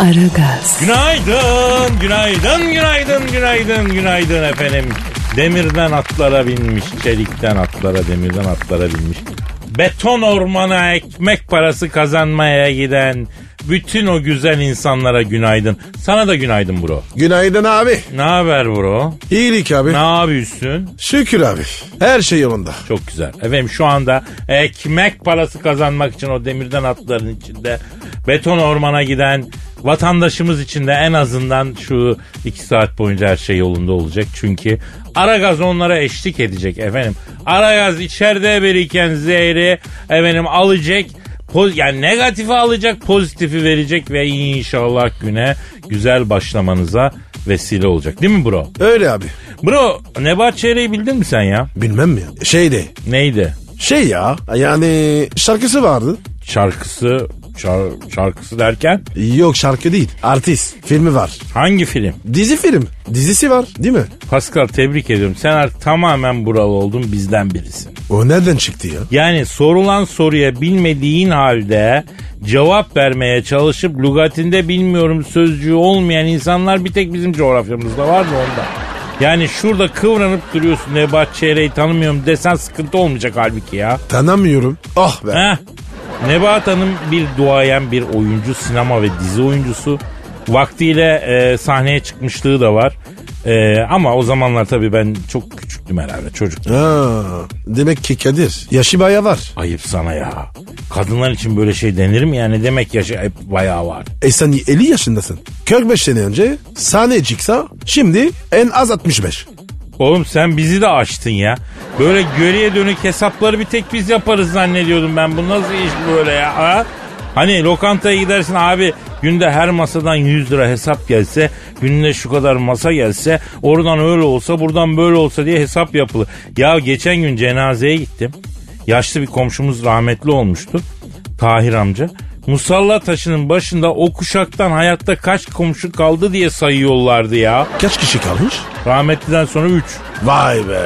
Aragaz, Günaydın, günaydın, günaydın, günaydın, günaydın efendim. Demirden atlara binmiş, çelikten atlara, demirden atlara binmiş. Beton ormana ekmek parası kazanmaya giden bütün o güzel insanlara günaydın. Sana da günaydın bro. Günaydın abi. Ne haber bro? İyilik abi. Ne yapıyorsun? Şükür abi. Her şey yolunda. Çok güzel. Efendim şu anda ekmek parası kazanmak için o demirden atların içinde beton ormana giden vatandaşımız için de en azından şu iki saat boyunca her şey yolunda olacak. Çünkü Aragaz onlara eşlik edecek efendim. Aragaz içeride biriken zehri efendim alacak. Poz, yani negatifi alacak pozitifi verecek ve inşallah güne güzel başlamanıza vesile olacak. Değil mi bro? Öyle abi. Bro Nebat Çehre'yi bildin mi sen ya? Bilmem mi? Şeyde. Neydi? Şey ya. Yani şarkısı vardı. Şarkısı şar- şarkısı derken Yok şarkı değil. Artist. Filmi var. hangi film? Dizi film. Dizisi var değil mi? Pascal tebrik ediyorum. Sen artık tamamen buralı oldun bizden birisin. O nereden çıktı ya? Yani sorulan soruya bilmediğin halde cevap vermeye çalışıp lügatinde bilmiyorum sözcüğü olmayan insanlar bir tek bizim coğrafyamızda var mı onda? Yani şurada kıvranıp duruyorsun Nebat Çehre'yi tanımıyorum desen sıkıntı olmayacak halbuki ya. Tanımıyorum. Oh be. Heh. Nebahat Hanım bir duayen bir oyuncu, sinema ve dizi oyuncusu. Vaktiyle e, sahneye çıkmışlığı da var. E, ama o zamanlar tabii ben çok küçüktüm herhalde çocuk. Ha, demek ki Kadir. Yaşı baya var. Ayıp sana ya. Kadınlar için böyle şey denir mi yani? Demek yaşı hep bayağı var. E sen 50 yaşındasın. 45 sene önce sahneye çıksa şimdi en az 65. Oğlum sen bizi de açtın ya. Böyle geriye dönük hesapları bir tek biz yaparız zannediyordum ben. Bu nasıl iş böyle ya? Ha? Hani lokantaya gidersin abi günde her masadan 100 lira hesap gelse, günde şu kadar masa gelse, oradan öyle olsa, buradan böyle olsa diye hesap yapılır. Ya geçen gün cenazeye gittim. Yaşlı bir komşumuz rahmetli olmuştu. Tahir amca. Musalla taşının başında o kuşaktan hayatta kaç komşu kaldı diye sayıyorlardı ya. Kaç kişi kalmış? Rahmetliden sonra 3. Vay be.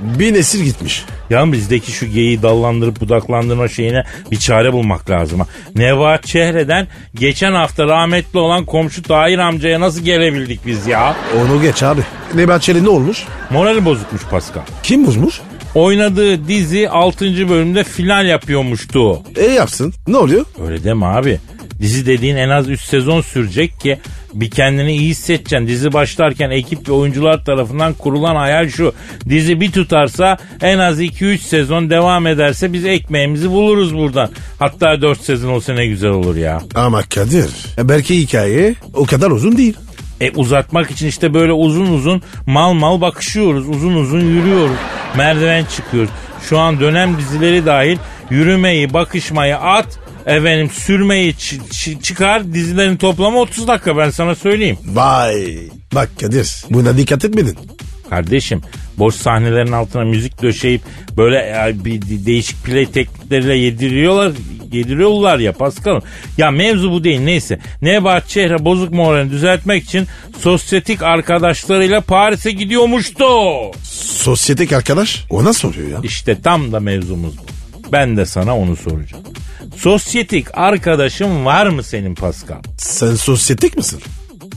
Bir nesil gitmiş. Ya bizdeki şu geyiği dallandırıp budaklandırma şeyine bir çare bulmak lazım. ha. Nevat Çehre'den geçen hafta rahmetli olan komşu Tahir amcaya nasıl gelebildik biz ya? Onu geç abi. Nebat Çelik ne olmuş? Morali bozukmuş Pascal. Kim bozmuş? Oynadığı dizi 6. bölümde final yapıyormuştu. E yapsın. Ne oluyor? Öyle deme abi. Dizi dediğin en az 3 sezon sürecek ki bir kendini iyi hissedeceksin. Dizi başlarken ekip ve oyuncular tarafından kurulan hayal şu. Dizi bir tutarsa en az 2-3 sezon devam ederse biz ekmeğimizi buluruz buradan. Hatta 4 sezon olsa ne güzel olur ya. Ama Kadir. E belki hikaye o kadar uzun değil. E uzatmak için işte böyle uzun uzun mal mal bakışıyoruz. Uzun uzun yürüyoruz. Merdiven çıkıyoruz. Şu an dönem dizileri dahil yürümeyi, bakışmayı at. Efendim sürmeyi çı- çı- çıkar dizilerin toplamı 30 dakika ben sana söyleyeyim. Vay. Bak Kadir buna dikkat etmedin. Kardeşim boş sahnelerin altına müzik döşeyip böyle e, bir de- değişik play teknikleriyle yediriyorlar yediriyorlar ya Paskal'ım. Ya mevzu bu değil neyse. Nebat Çehre bozuk moralini düzeltmek için sosyetik arkadaşlarıyla Paris'e gidiyormuştu. Sosyetik arkadaş ona soruyor ya. İşte tam da mevzumuz bu. Ben de sana onu soracağım. Sosyetik arkadaşın var mı senin Pascal? Sen sosyetik misin?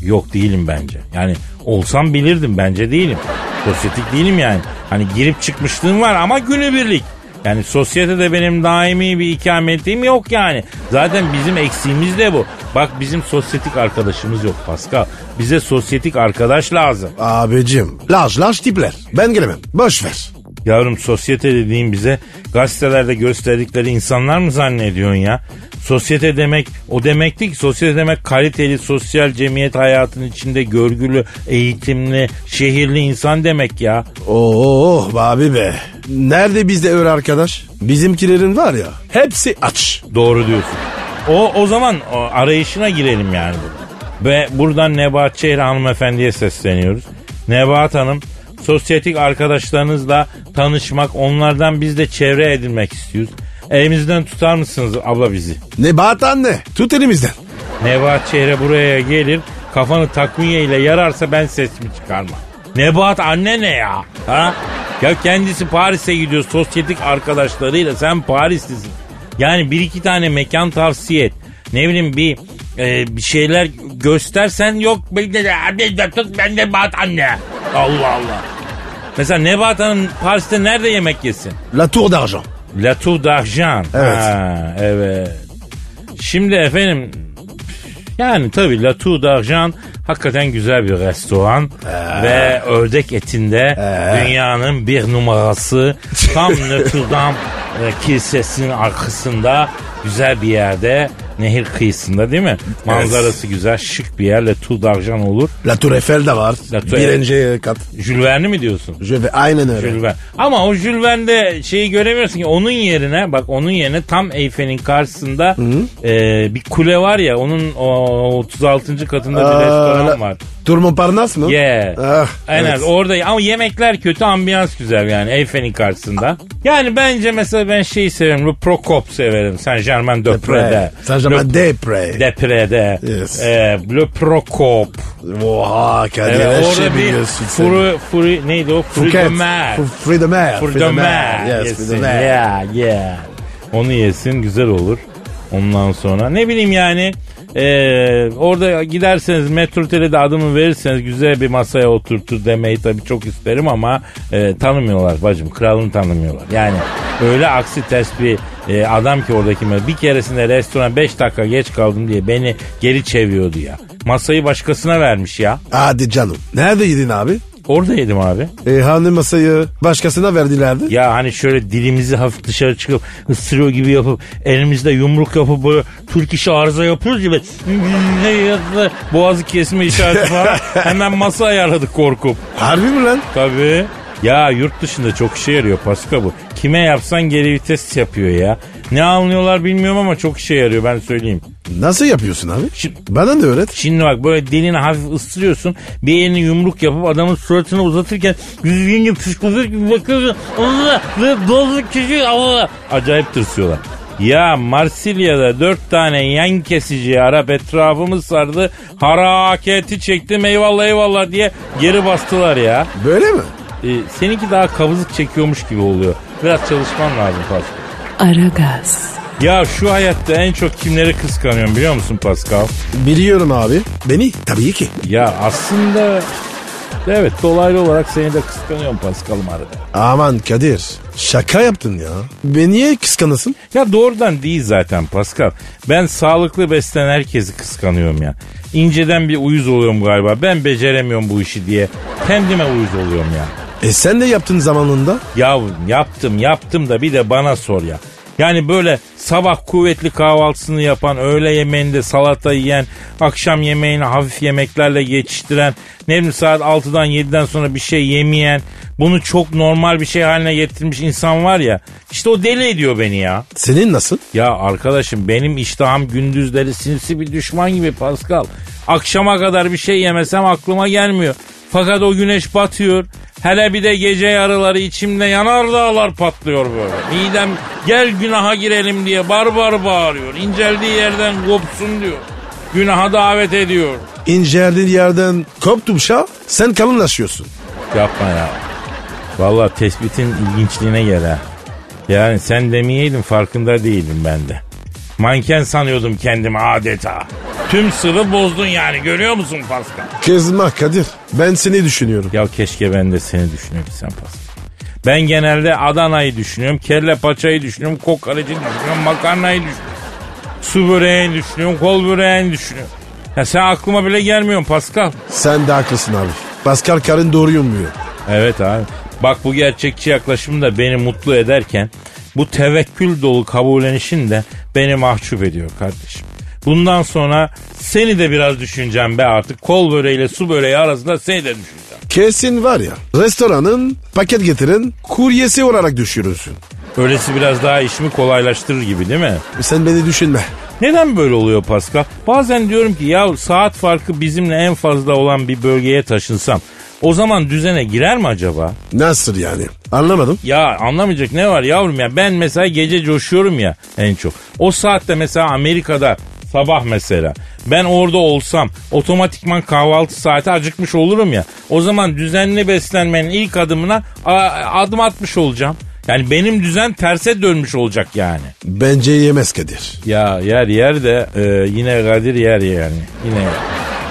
Yok değilim bence. Yani olsam bilirdim bence değilim. Sosyetik değilim yani. Hani girip çıkmışlığım var ama günübirlik. Yani sosyetede benim daimi bir ikametim yok yani. Zaten bizim eksiğimiz de bu. Bak bizim sosyetik arkadaşımız yok Pascal. Bize sosyetik arkadaş lazım. Abicim large large tipler. Ben gelemem. Boş ver. Yavrum sosyete dediğin bize gazetelerde gösterdikleri insanlar mı zannediyorsun ya? Sosyete demek o demek değil ki. Sosyete demek kaliteli sosyal cemiyet hayatının içinde görgülü, eğitimli, şehirli insan demek ya. Oo abi be. Nerede bizde öyle arkadaş? Bizimkilerin var ya hepsi aç. Doğru diyorsun. O o zaman o arayışına girelim yani. Ve buradan Nebahat Çehre hanımefendiye sesleniyoruz. Nebahat Hanım sosyetik arkadaşlarınızla tanışmak, onlardan biz de çevre edinmek istiyoruz. Elimizden tutar mısınız abla bizi? Nebahat anne tut elimizden. Nebahat Çehre buraya gelir, kafanı takviye ile yararsa ben sesimi çıkarmam. Nebahat anne ne ya? Ha? Ya kendisi Paris'e gidiyor sosyetik arkadaşlarıyla sen Parislisin. Yani bir iki tane mekan tavsiye et. Ne bileyim bir e, bir şeyler göstersen yok ben de tut ben de Nebahat anne. Allah Allah. Mesela Nebahat Hanım Paris'te nerede yemek yesin? La Tour d'Argent. La Tour d'Argent. Evet. Ha, evet. Şimdi efendim yani tabii La Tour d'Argent hakikaten güzel bir restoran ve ördek etinde dünyanın bir numarası tam Notre Dame kilisesinin arkasında güzel bir yerde nehir kıyısında değil mi? Manzarası güzel şık bir yer La Tour d'Argent olur. La Tour Eiffel de var. La Tour- Birinci kat. Jules Verne'i mi diyorsun? Vais aynen öyle. Jules Verne. Ama o Jules Verne'de şeyi göremiyorsun ki onun yerine bak onun yerine tam Eyfel'in karşısında e, bir kule var ya onun o 36. katında bir Aa, restoran var. Tour Montparnasse mı? Yeah. Ah, Aynen evet. orada ama yemekler kötü ambiyans güzel yani Eyfel'in karşısında. Yani bence mesela ben şeyi severim Le Prokop severim Saint Germain de Pré'de. Saint-Germain des Prés. De Pré'de. Yes. E, Le Prokop. Oha Kadir Evet, orada şey bir furu, furu, neydi o? Furu de Phuket. mer. Fu- Fruit de mer. Fruit Fruit de mer. Yes, yesin. fruit de mer. Yeah, yeah. Onu yesin güzel olur. Ondan sonra ne bileyim yani e, orada giderseniz metrotelede adımı verirseniz güzel bir masaya oturtur demeyi tabii çok isterim ama e, tanımıyorlar bacım kralını tanımıyorlar. Yani öyle aksi ters bir e, adam ki oradaki bir keresinde restoran 5 dakika geç kaldım diye beni geri çeviriyordu ya. Masayı başkasına vermiş ya. Hadi canım. Nerede yedin abi? Orada yedim abi. E, hani masayı başkasına verdilerdi? Ya hani şöyle dilimizi hafif dışarı çıkıp ısırıyor gibi yapıp elimizde yumruk yapıp böyle Türk işi arıza yapıyoruz gibi boğazı kesme işareti falan hemen masa ayarladık korkup. Harbi mi lan? Tabii. Ya yurt dışında çok işe yarıyor Paska bu. Kime yapsan geri vites yapıyor ya. Ne anlıyorlar bilmiyorum ama çok işe yarıyor ben söyleyeyim. Nasıl yapıyorsun abi? Şimdi, Bana da öğret. şimdi bak böyle dilini hafif ısırıyorsun. Bir elini yumruk yapıp adamın suratını uzatırken yüzünce psikolojik gibi bakıyorsun. Allah ve bozuk kişi Allah. Acayip tırsıyorlar. Ya Marsilya'da dört tane yan kesici Arap etrafımız sardı. Haraketi çektim eyvallah eyvallah diye geri bastılar ya. Böyle mi? Ee, seninki daha kabızlık çekiyormuş gibi oluyor. Biraz çalışman lazım Pascal. Aragaz, Ya şu hayatta en çok kimleri kıskanıyorum biliyor musun Pascal? Biliyorum abi. Beni tabii ki. Ya aslında evet dolaylı olarak seni de kıskanıyorum Pascal'ım arada. Aman Kadir. Şaka yaptın ya. Beni niye kıskanasın? Ya doğrudan değil zaten Pascal. Ben sağlıklı beslenen herkesi kıskanıyorum ya. İnceden bir uyuz oluyorum galiba. Ben beceremiyorum bu işi diye. Kendime uyuz oluyorum ya. E sen de yaptın zamanında. Ya yaptım yaptım da bir de bana sor ya. Yani böyle sabah kuvvetli kahvaltısını yapan, öğle yemeğinde salata yiyen, akşam yemeğini hafif yemeklerle geçiştiren, ne bileyim saat 6'dan 7'den sonra bir şey yemeyen, bunu çok normal bir şey haline getirmiş insan var ya. İşte o deli ediyor beni ya. Senin nasıl? Ya arkadaşım benim iştahım gündüzleri sinsi bir düşman gibi Pascal. Akşama kadar bir şey yemesem aklıma gelmiyor. Fakat o güneş batıyor. Hele bir de gece yarıları içimde yanar dağlar patlıyor böyle. Midem gel günaha girelim diye bar bar bağırıyor. İnceldiği yerden kopsun diyor. Günaha davet ediyor. İnceldiğin yerden koptum şah. Sen kalınlaşıyorsun. Yapma ya. Vallahi tespitin ilginçliğine gel ha. Yani sen demeyeydin farkında değildim ben de. Manken sanıyordum kendimi adeta. Tüm sırrı bozdun yani görüyor musun Pascal? Kızma Kadir. Ben seni düşünüyorum. Ya keşke ben de seni düşünebilsem Pascal. Ben genelde Adana'yı düşünüyorum, kelle paçayı düşünüyorum, kokoreçi düşünüyorum, makarnayı düşünüyorum. Su böreğini düşünüyorum, kol böreğini düşünüyorum. Ya sen aklıma bile gelmiyorsun Pascal. Sen de haklısın abi. Pascal Karın doğru yumuyor. Evet abi. Bak bu gerçekçi yaklaşım da beni mutlu ederken bu tevekkül dolu kabullenişin de beni mahcup ediyor kardeşim. Bundan sonra seni de biraz düşüneceğim be artık. Kol böreğiyle su böreği arasında seni de düşüneceğim. Kesin var ya restoranın paket getirin kuryesi olarak düşürürsün. Öylesi biraz daha işimi kolaylaştırır gibi değil mi? Sen beni düşünme. Neden böyle oluyor Pascal? Bazen diyorum ki ya saat farkı bizimle en fazla olan bir bölgeye taşınsam o zaman düzene girer mi acaba? Nasıl yani? Anlamadım. Ya anlamayacak ne var yavrum ya ben mesela gece coşuyorum ya en çok. O saatte mesela Amerika'da sabah mesela ben orada olsam otomatikman kahvaltı saati acıkmış olurum ya. O zaman düzenli beslenmenin ilk adımına adım atmış olacağım. Yani benim düzen terse dönmüş olacak yani. Bence yemez Kadir. Ya yer yer de e, yine Kadir yer yani. Yine.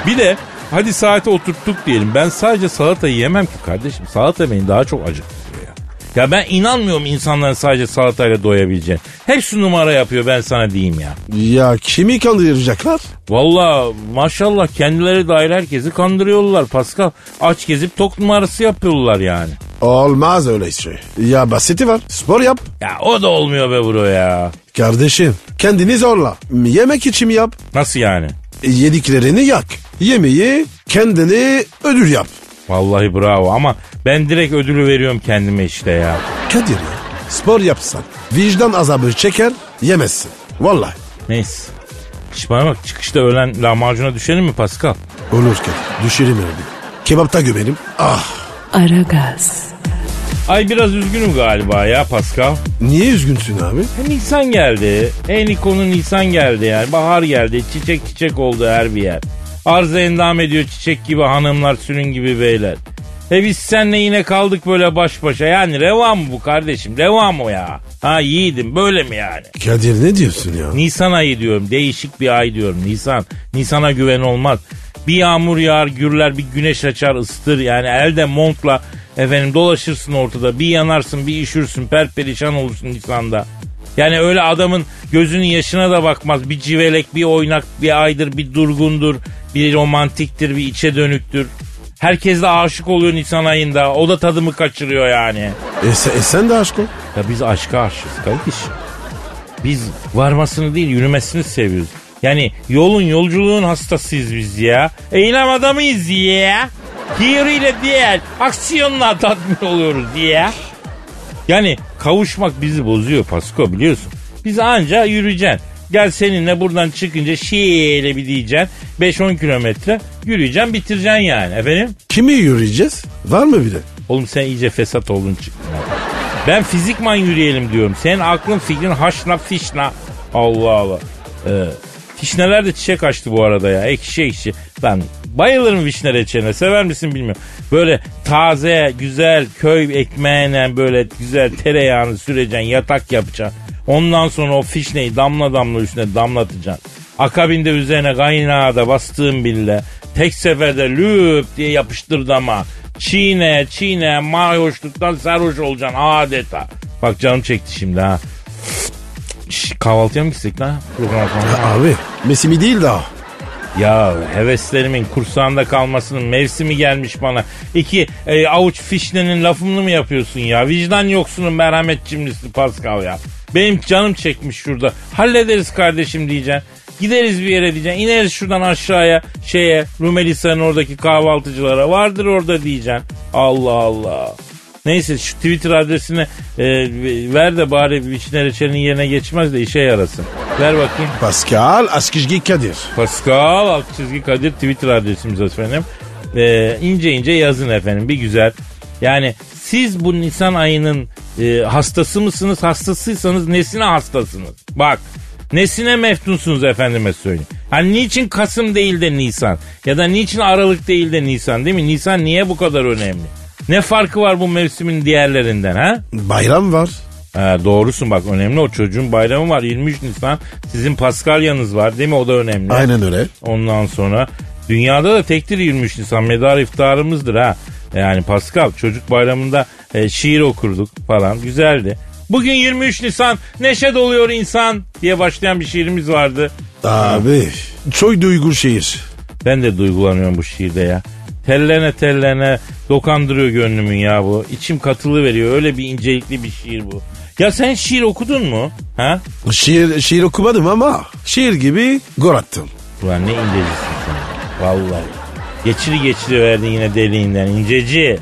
Bir de hadi saate oturttuk diyelim. Ben sadece salatayı yemem ki kardeşim. Salata beni daha çok acıktırıyor ya. Ben inanmıyorum insanların sadece salatayla doyabileceğini. Hepsi numara yapıyor ben sana diyeyim ya. Ya kimi kandıracaklar? Valla maşallah kendileri dahil herkesi kandırıyorlar Pascal. Aç gezip tok numarası yapıyorlar yani. Olmaz öyle şey. Ya basiti var. Spor yap. Ya o da olmuyor be bro ya. Kardeşim kendini zorla. Yemek için yap. Nasıl yani? Yediklerini yak. Yemeği kendini ödül yap. Vallahi bravo ama ben direkt ödülü veriyorum kendime işte ya. Kadir ya. Spor yapsan vicdan azabı çeker yemezsin. Vallahi. Neyse. Bana bak çıkışta öğlen lahmacuna düşelim mi Pascal? Olur Kadir. Düşerim öyle. Kebapta gömelim. Ah. Aragaz, Ay biraz üzgünüm galiba ya Pascal. Niye üzgünsün abi? E, Nisan geldi. En ikonu Nisan geldi yani. Bahar geldi. Çiçek çiçek oldu her bir yer. Arz endam ediyor çiçek gibi hanımlar sürün gibi beyler. E biz seninle yine kaldık böyle baş başa. Yani revan mı bu kardeşim? Revan mı ya? Ha yiğidim böyle mi yani? Kadir ne diyorsun ya? Nisan ayı diyorum. Değişik bir ay diyorum. Nisan. Nisan'a güven olmaz. Bir yağmur yağar, gürler, bir güneş açar, ısıtır. Yani elde montla efendim dolaşırsın ortada. Bir yanarsın, bir üşürsün, perperişan olursun Nisan'da. Yani öyle adamın gözünün yaşına da bakmaz. Bir civelek, bir oynak, bir aydır, bir durgundur, bir romantiktir, bir içe dönüktür. Herkes de aşık oluyor Nisan ayında. O da tadımı kaçırıyor yani. E, sen, e sen de aşk ol. Ya biz aşka aşığız kardeşim. Biz varmasını değil yürümesini seviyoruz. Yani yolun yolculuğun hastasıyız biz ya. Eylem adamıyız ya. Teoriyle değil aksiyonla tatmin oluyoruz diye. Yani kavuşmak bizi bozuyor Pasko biliyorsun. Biz anca yürüyeceksin. Gel seninle buradan çıkınca şiile bir diyeceksin. 5-10 kilometre yürüyeceksin bitireceksin yani efendim. Kimi yürüyeceğiz? Var mı bir de? Oğlum sen iyice fesat oldun çıktın. Ben fizikman yürüyelim diyorum. Senin aklın fikrin haşna fişna. Allah Allah. Ee, fişneler de çiçek açtı bu arada ya. Ekşi ekşi. Ben bayılırım vişne reçeline. Sever misin bilmiyorum. Böyle taze, güzel köy ekmeğine böyle güzel tereyağını süreceksin. Yatak yapacaksın. Ondan sonra o fişneyi damla damla üstüne damlatacaksın. Akabinde üzerine kaynağı da bastığın bille tek seferde lüp diye yapıştırdı ama çiğne çiğne mayoşluktan sarhoş olacaksın adeta. Bak canım çekti şimdi ha. Şş, kahvaltıya mı gitsek lan? Abi Mesimi değil daha. Ya heveslerimin kursağında kalmasının mevsimi gelmiş bana. İki e, avuç fişnenin lafını mı yapıyorsun ya? Vicdan yoksunun merhamet cimrisi Pascal ya. Benim canım çekmiş şurada. Hallederiz kardeşim diyeceksin. Gideriz bir yere diyeceksin. İneriz şuradan aşağıya şeye Rumelisa'nın oradaki kahvaltıcılara. Vardır orada diyeceksin. Allah Allah. Neyse şu Twitter adresini e, ver de bari Vişne Reçeli'nin yerine geçmez de işe yarasın. Ver bakayım. Pascal Askizgi Kadir. Pascal alt çizgi Kadir Twitter adresimiz efendim. Ee, ince ince yazın efendim bir güzel. Yani siz bu Nisan ayının e, hastası mısınız? Hastasıysanız nesine hastasınız? Bak nesine meftunsunuz efendime söyleyeyim. Hani niçin Kasım değil de Nisan? Ya da niçin Aralık değil de Nisan değil mi? Nisan niye bu kadar önemli? Ne farkı var bu mevsimin diğerlerinden ha? Bayram var. Ha, doğrusun bak önemli o çocuğun bayramı var 23 Nisan. Sizin Paskalyanız var değil mi o da önemli. Aynen öyle. Ondan sonra dünyada da tektir 23 Nisan medar iftarımızdır ha. Yani Pascal çocuk bayramında e, şiir okurduk falan güzeldi. Bugün 23 Nisan neşe doluyor insan diye başlayan bir şiirimiz vardı. Abi çok duygu şehir. Ben de duygulanıyorum bu şiirde ya. Tellene tellene dokandırıyor gönlümün ya bu. İçim katılı veriyor. Öyle bir incelikli bir şiir bu. Ya sen şiir okudun mu? Ha? Şiir, şiir okumadım ama şiir gibi gol attım. Ulan ne incecisin sen. Vallahi. Geçiri geçiri verdin yine deliğinden. İnceci.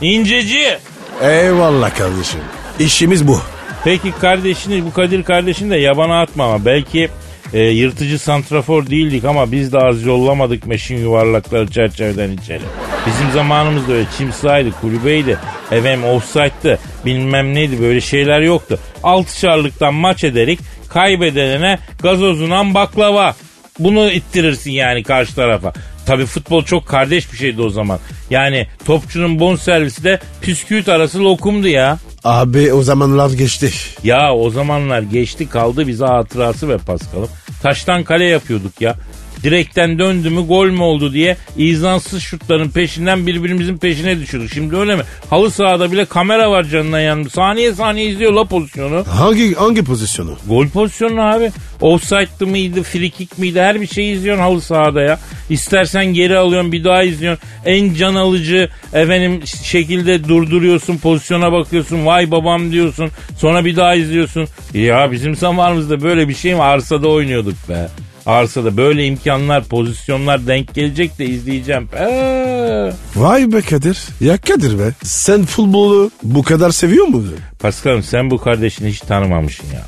İnceci. Eyvallah kardeşim. İşimiz bu. Peki kardeşini bu Kadir kardeşini de yabana atma ama belki e, yırtıcı santrafor değildik ama biz de az yollamadık meşin yuvarlakları çerçeveden içeri. Bizim zamanımızda öyle çim sahaydı, kulübeydi, efendim offside'dı, bilmem neydi böyle şeyler yoktu. Altı çarlıktan maç ederek kaybedene gazozundan baklava. Bunu ittirirsin yani karşı tarafa. Tabi futbol çok kardeş bir şeydi o zaman. Yani topçunun bon servisi de püsküvit arası lokumdu ya. Abi o zamanlar geçti. Ya o zamanlar geçti kaldı bize hatırası ve Paskal'ım. Taştan kale yapıyorduk ya. Direkten döndü mü gol mü oldu diye izansız şutların peşinden birbirimizin peşine düşürdük. Şimdi öyle mi? Halı sahada bile kamera var canına yanında. Saniye saniye izliyor la pozisyonu. Hangi hangi pozisyonu? Gol pozisyonu abi. Offside'lı mıydı, free kick miydi her bir şeyi izliyorsun halı sahada ya. İstersen geri alıyorsun bir daha izliyorsun. En can alıcı efendim şekilde durduruyorsun pozisyona bakıyorsun. Vay babam diyorsun. Sonra bir daha izliyorsun. Ya bizim zamanımızda böyle bir şey mi? Arsada oynuyorduk be. Arsada böyle imkanlar, pozisyonlar denk gelecek de izleyeceğim. Ee. Vay be Kadir. Ya Kadir be. Sen futbolu bu kadar seviyor musun? Paskal'ım sen bu kardeşini hiç tanımamışsın ya.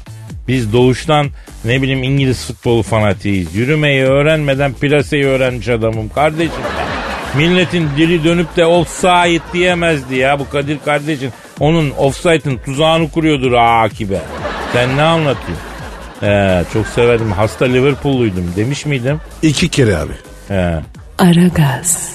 Biz doğuştan ne bileyim İngiliz futbolu fanatiyiz. Yürümeyi öğrenmeden plaseyi öğrenmiş adamım kardeşim. Milletin dili dönüp de offside diyemezdi ya bu Kadir kardeşin. Onun offside'ın tuzağını kuruyordur akibe. Sen ne anlatıyorsun? Ee, çok severdim. Hasta Liverpool'luydum demiş miydim? İki kere abi. He. Aragaz,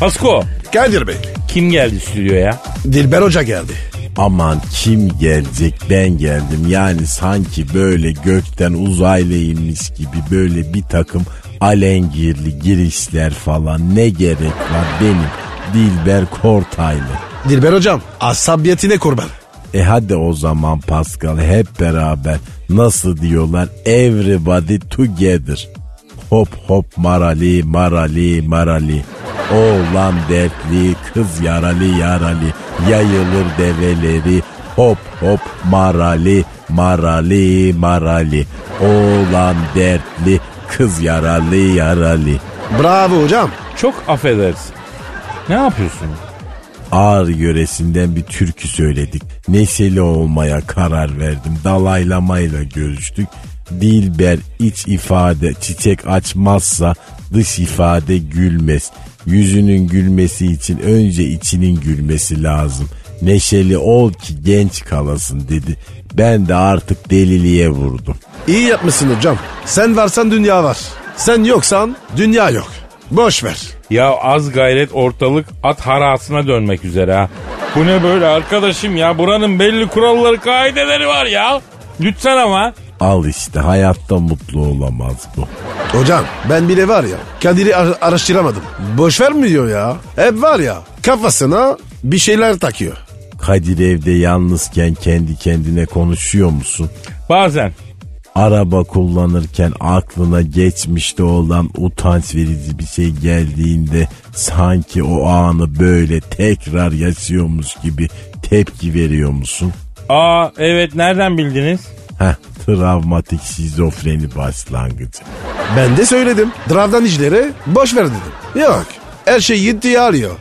Pasko Kadir Bey. kim geldi stüdyoya? Dilber Hoca geldi. Aman kim gelecek ben geldim yani sanki böyle gökten uzaylı inmiş gibi böyle bir takım alengirli girişler falan ne gerek var benim Dilber Kortaylı. Dilber Hocam asabiyetine kurban. E hadi o zaman Pascal hep beraber nasıl diyorlar everybody together. Hop hop marali marali marali. Oğlan dertli kız yaralı yaralı. Yayılır develeri hop hop marali marali marali. Oğlan dertli kız yaralı yaralı. Bravo hocam. Çok affedersin. Ne yapıyorsun? Ağrı yöresinden bir türkü söyledik. Neşeli olmaya karar verdim. Dalaylamayla görüştük. Dilber iç ifade çiçek açmazsa dış ifade gülmez. Yüzünün gülmesi için önce içinin gülmesi lazım. Neşeli ol ki genç kalasın dedi. Ben de artık deliliğe vurdum. İyi yapmışsın hocam. Sen varsan dünya var. Sen yoksan dünya yok. Boş ver. Ya az gayret ortalık at harasına dönmek üzere ha. Bu ne böyle arkadaşım ya buranın belli kuralları kaideleri var ya. Lütfen ama. Al işte hayatta mutlu olamaz bu. Hocam ben bile var ya Kadir'i ar- araştıramadım. Boş ver mi diyor ya? Hep var ya kafasına bir şeyler takıyor. Kadir evde yalnızken kendi kendine konuşuyor musun? Bazen. Araba kullanırken aklına geçmişte olan utanç verici bir şey geldiğinde sanki o anı böyle tekrar yaşıyormuş gibi tepki veriyor musun? Aa evet nereden bildiniz? Heh, travmatik şizofreni başlangıcı. Ben de söyledim. Dravdan işleri boş ver dedim. Yok. Her şey gittiği arıyor.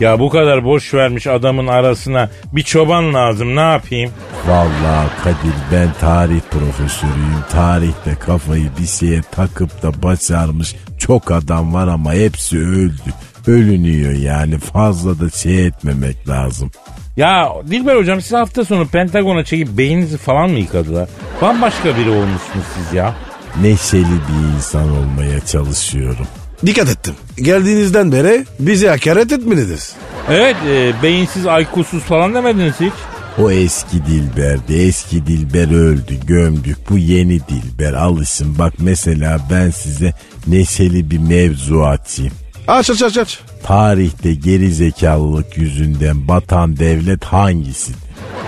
Ya bu kadar boş vermiş adamın arasına bir çoban lazım ne yapayım? Vallahi Kadir ben tarih profesörüyüm. Tarihte kafayı bir şeye takıp da başarmış çok adam var ama hepsi öldü. Ölünüyor yani fazla da şey etmemek lazım. Ya Dilber hocam siz hafta sonu Pentagon'a çekip beyninizi falan mı yıkadılar? Bambaşka biri olmuşsunuz siz ya. Neşeli bir insan olmaya çalışıyorum. Dikkat ettim. Geldiğinizden beri bizi hakaret etmediniz. Evet e, beyinsiz aykusuz falan demediniz hiç. O eski Dilber'di. Eski Dilber öldü gömdük. Bu yeni Dilber alışın. Bak mesela ben size neşeli bir mevzu açayım. Aç aç aç aç. Tarihte geri zekalılık yüzünden batan devlet hangisidir?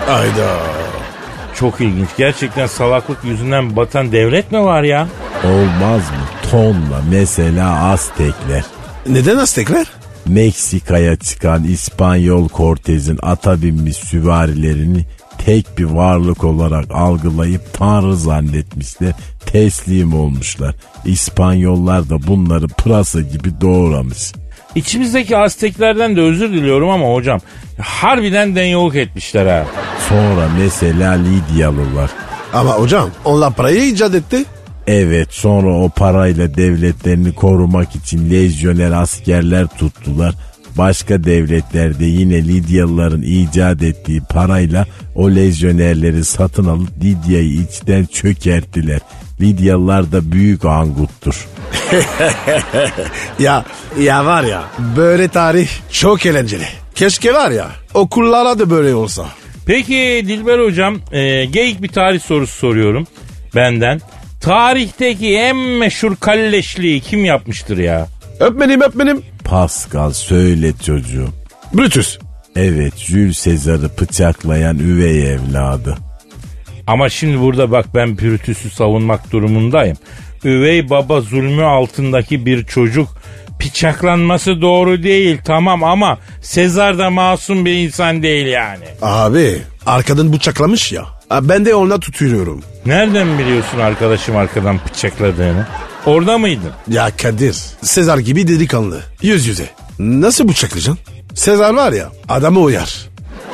Ayda. Çok ilginç. Gerçekten salaklık yüzünden batan devlet mi var ya? Olmaz mı? Tonla mesela Aztekler. Neden Aztekler? Meksika'ya çıkan İspanyol Cortez'in ata binmiş süvarilerini tek bir varlık olarak algılayıp tanrı zannetmişler, teslim olmuşlar. İspanyollar da bunları pırasa gibi doğramış. İçimizdeki Azteklerden de özür diliyorum ama hocam harbiden denyoluk etmişler ha. Sonra mesela Lidyalılar. Ama hocam onlar parayı icat etti. Evet sonra o parayla devletlerini korumak için lejyoner askerler tuttular. Başka devletlerde yine Lidyalıların icat ettiği parayla o lejyonerleri satın alıp Lidya'yı içten çökerttiler. Lidyalılar da büyük anguttur. Ya ya var ya böyle tarih çok eğlenceli. Keşke var ya okullara da böyle olsa. Peki Dilber hocam e, geyik bir tarih sorusu soruyorum benden. Tarihteki en meşhur kalleşliği kim yapmıştır ya? Öpmenim öpmenim. Pascal söyle çocuğum. Brutus. Evet Jules Sezar'ı bıçaklayan üvey evladı. Ama şimdi burada bak ben Pürütüs'ü savunmak durumundayım. Üvey baba zulmü altındaki bir çocuk bıçaklanması doğru değil tamam ama Sezar da masum bir insan değil yani. Abi arkadan bıçaklamış ya. Ben de ona tutuyorum. Nereden biliyorsun arkadaşım arkadan bıçakladığını? Orada mıydın? Ya Kadir Sezar gibi delikanlı. Yüz yüze. Nasıl bıçaklayacaksın? Sezar var ya adamı uyar.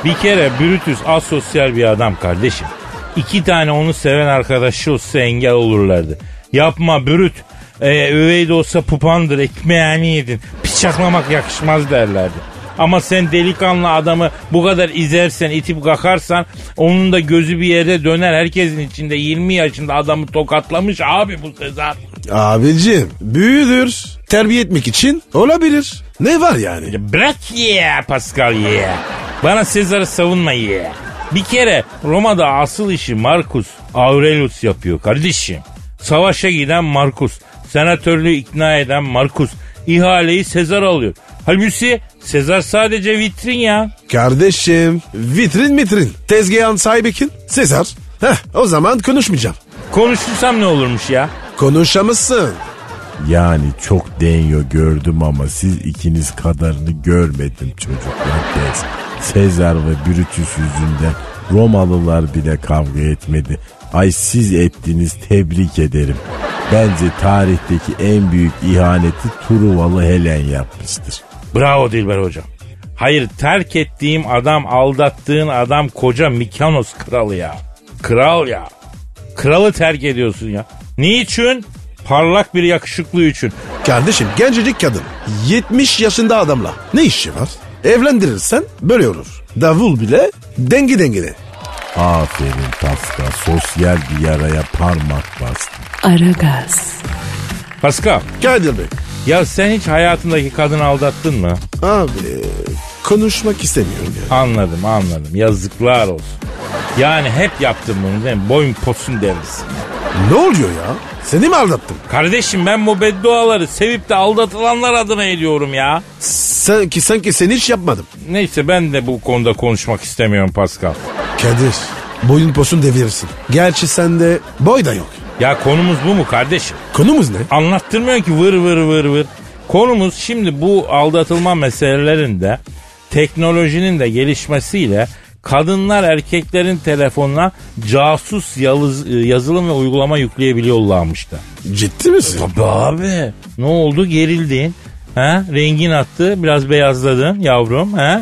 Bir kere Brutus asosyal bir adam kardeşim. İki tane onu seven arkadaşı olsa engel olurlardı. Yapma Brüt. Ee, üvey de olsa pupandır ekmeğini yedin. Bıçaklamak yakışmaz derlerdi. Ama sen delikanlı adamı bu kadar izersen, itip kakarsan onun da gözü bir yerde döner. Herkesin içinde 20 yaşında adamı tokatlamış abi bu Sezar. Abicim büyüdür. Terbiye etmek için olabilir. Ne var yani? Bırak ya Pascal ya. Bana Sezar'ı savunma ya. Bir kere Roma'da asıl işi Marcus Aurelius yapıyor kardeşim. Savaşa giden Marcus. Senatörlüğü ikna eden Marcus. ihaleyi Sezar alıyor. Halbuki Sezar sadece vitrin ya. Kardeşim vitrin mitrin. Tezgahın sahibi kim? Sezar. Heh o zaman konuşmayacağım. Konuşursam ne olurmuş ya? Konuşamazsın. Yani çok denyo gördüm ama siz ikiniz kadarını görmedim çocuklar. Des. Sezar ve Brutus yüzünden Romalılar bile kavga etmedi. Ay siz ettiniz tebrik ederim. Bence tarihteki en büyük ihaneti Truvalı Helen yapmıştır. Bravo Dilber hocam. Hayır terk ettiğim adam aldattığın adam koca Mikanos kralı ya. Kral ya. Kralı terk ediyorsun ya. Niçin? Parlak bir yakışıklı için. Kardeşim gencecik kadın. 70 yaşında adamla. Ne işi var? Evlendirirsen böyle olur. Davul bile dengi dengine. Aferin Pascal sosyal bir yaraya parmak bastın. Aragaz, Pascal Kadir Bey. Ya sen hiç hayatındaki kadını aldattın mı? Abi konuşmak istemiyorum ya. Anladım anladım yazıklar olsun. Yani hep yaptın bunu değil mi? Boyun posun devrisi. Ne oluyor ya? Seni mi aldattım? Kardeşim ben bu bedduaları sevip de aldatılanlar adına ediyorum ya. Sanki sanki sen hiç yapmadım. Neyse ben de bu konuda konuşmak istemiyorum Pascal. Kadir boyun posun devirirsin. Gerçi sende boy da yok. Ya konumuz bu mu kardeşim? Konumuz ne? Anlattırmıyor ki vır vır vır vır. Konumuz şimdi bu aldatılma meselelerinde teknolojinin de gelişmesiyle kadınlar erkeklerin telefonuna casus yalız- yazılım ve uygulama yükleyebiliyorlarmış da. Ciddi misin? Tabii abi. Ne oldu gerildin? Ha? Rengin attı biraz beyazladın yavrum. Ha?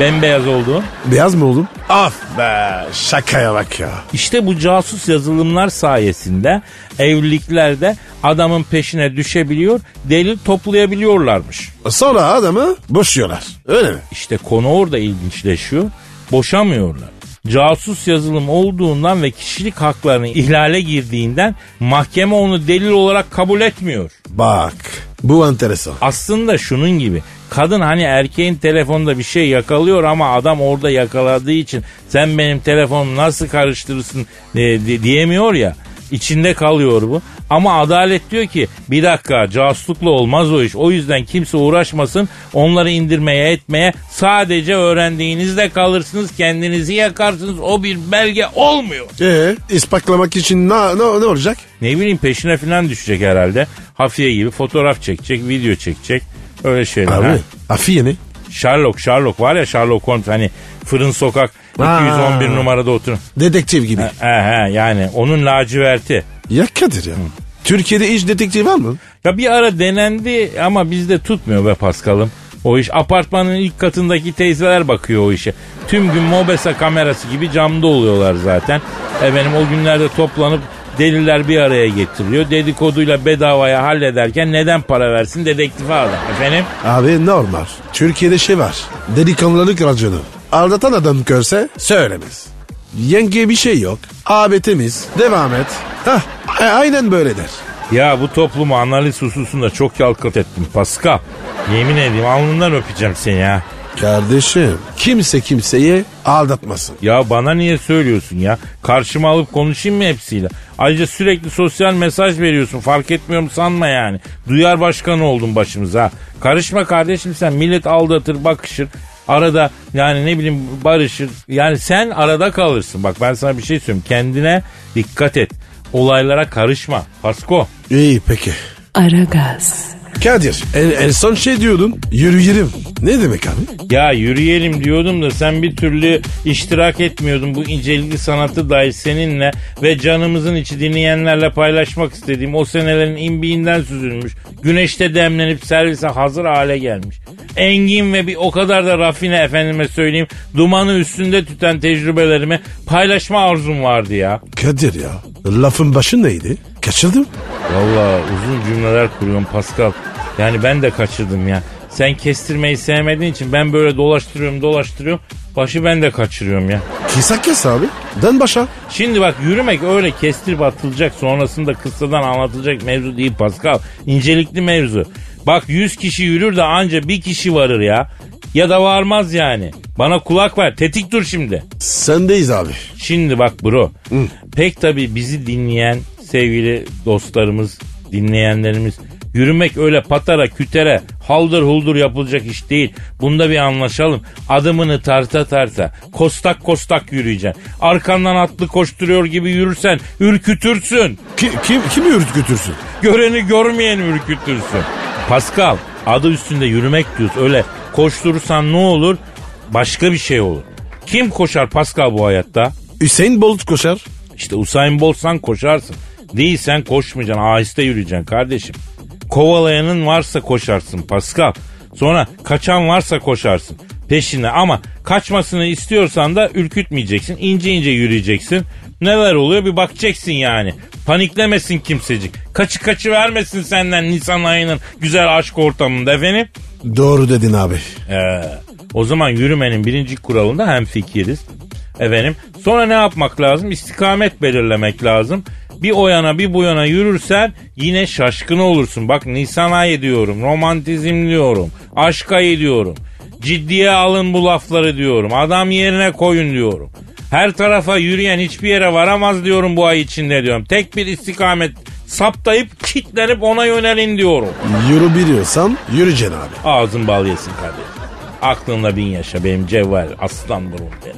Bembeyaz oldun. Beyaz mı oldum? Af be şakaya bak ya. İşte bu casus yazılımlar sayesinde evliliklerde adamın peşine düşebiliyor, delil toplayabiliyorlarmış. Sonra adamı boşuyorlar. Öyle mi? İşte konu orada ilginçleşiyor. Boşamıyorlar. Casus yazılım olduğundan ve kişilik haklarını ihlale girdiğinden mahkeme onu delil olarak kabul etmiyor. Bak bu enteresan. Aslında şunun gibi. Kadın hani erkeğin telefonda bir şey yakalıyor ama adam orada yakaladığı için sen benim telefonumu nasıl karıştırırsın e, di- diyemiyor ya. İçinde kalıyor bu. Ama adalet diyor ki bir dakika casuslukla olmaz o iş. O yüzden kimse uğraşmasın. Onları indirmeye etmeye sadece öğrendiğinizde kalırsınız. Kendinizi yakarsınız. O bir belge olmuyor. Ee, ispatlamak için ne, ne, ne olacak? Ne bileyim peşine falan düşecek herhalde. Hafiye gibi fotoğraf çekecek, video çekecek. Öyle şeyler. Abi ha. Afiye ne? Sherlock, Sherlock var ya Sherlock Holmes hani fırın sokak Ha. 211 numarada oturun. Dedektif gibi. He he yani onun laciverti. Ya Kadir ya. Türkiye'de iş detektifi var mı? Ya bir ara denendi ama bizde tutmuyor be Paskal'ım. O iş apartmanın ilk katındaki teyzeler bakıyor o işe. Tüm gün mobesa kamerası gibi camda oluyorlar zaten. Efendim o günlerde toplanıp deliller bir araya getiriliyor. Dedikoduyla bedavaya hallederken neden para versin dedektife adam. Efendim? Abi normal. Türkiye'de şey var. Delikanlılık raconu. Aldatan adam görse söylemez. Yenge bir şey yok. Abi temiz. Devam et. Hah a- aynen böyle der. Ya bu toplumu analiz hususunda çok yalkırt ettim Pascal. Yemin edeyim alnından öpeceğim seni ya. Kardeşim kimse kimseyi aldatmasın. Ya bana niye söylüyorsun ya? Karşıma alıp konuşayım mı hepsiyle? Ayrıca sürekli sosyal mesaj veriyorsun. Fark etmiyorum sanma yani. Duyar başkanı oldun başımıza. Karışma kardeşim sen. Millet aldatır bakışır. Arada yani ne bileyim barışır. Yani sen arada kalırsın. Bak ben sana bir şey söyleyeyim. Kendine dikkat et. Olaylara karışma. Pasko. İyi peki. Aragaz, Kadir en, en son şey diyordun. Yürüyelim. Ne demek abi? Ya yürüyelim diyordum da sen bir türlü iştirak etmiyordun bu incelikli sanatı dair seninle ve canımızın içi dinleyenlerle paylaşmak istediğim o senelerin imbiğinden süzülmüş, güneşte demlenip servise hazır hale gelmiş. Engin ve bir o kadar da rafine efendime söyleyeyim dumanı üstünde tüten tecrübelerimi paylaşma arzum vardı ya. Kadir ya lafın başı neydi? Kaçırdım. Valla uzun cümleler kuruyorum Pascal. Yani ben de kaçırdım ya. Sen kestirmeyi sevmediğin için ben böyle dolaştırıyorum dolaştırıyorum. Başı ben de kaçırıyorum ya. Kısa kes abi. Dön başa. Şimdi bak yürümek öyle kestirip atılacak sonrasında kıssadan anlatılacak mevzu değil Pascal. İncelikli mevzu. Bak 100 kişi yürür de anca bir kişi varır ya. Ya da varmaz yani. Bana kulak ver. Tetik dur şimdi. Sendeyiz abi. Şimdi bak bro. Pek tabii bizi dinleyen sevgili dostlarımız, dinleyenlerimiz yürümek öyle patara kütere haldır huldur yapılacak iş değil. Bunda bir anlaşalım. Adımını tarta tarta kostak kostak yürüyeceksin. Arkandan atlı koşturuyor gibi yürürsen ürkütürsün. Ki, kim, kimi ürkütürsün? Göreni görmeyeni ürkütürsün. Pascal adı üstünde yürümek diyoruz. Öyle koşturursan ne olur? Başka bir şey olur. Kim koşar Pascal bu hayatta? Hüseyin Bolt koşar. İşte Usain Bolt'san koşarsın. Değilsen koşmayacaksın. Ahiste yürüyeceksin kardeşim. Kovalayanın varsa koşarsın Pascal. Sonra kaçan varsa koşarsın peşine ama kaçmasını istiyorsan da ürkütmeyeceksin. İnce ince yürüyeceksin. Neler oluyor bir bakacaksın yani. Paniklemesin kimsecik. Kaçı kaçı vermesin senden Nisan ayının güzel aşk ortamında efendim. Doğru dedin abi. Ee, o zaman yürümenin birinci kuralında hem fikiriz. Efendim sonra ne yapmak lazım? İstikamet belirlemek lazım. Bir o yana bir bu yana yürürsen yine şaşkın olursun. Bak Nisan ayı diyorum, romantizm diyorum, aşk ayı diyorum. Ciddiye alın bu lafları diyorum. Adam yerine koyun diyorum. Her tarafa yürüyen hiçbir yere varamaz diyorum bu ay içinde diyorum. Tek bir istikamet saptayıp kitlenip ona yönelin diyorum. Yürü biliyorsan yürüyeceksin abi. Ağzın bal yesin kardeşim. Aklınla bin yaşa benim cevval aslan burun benim.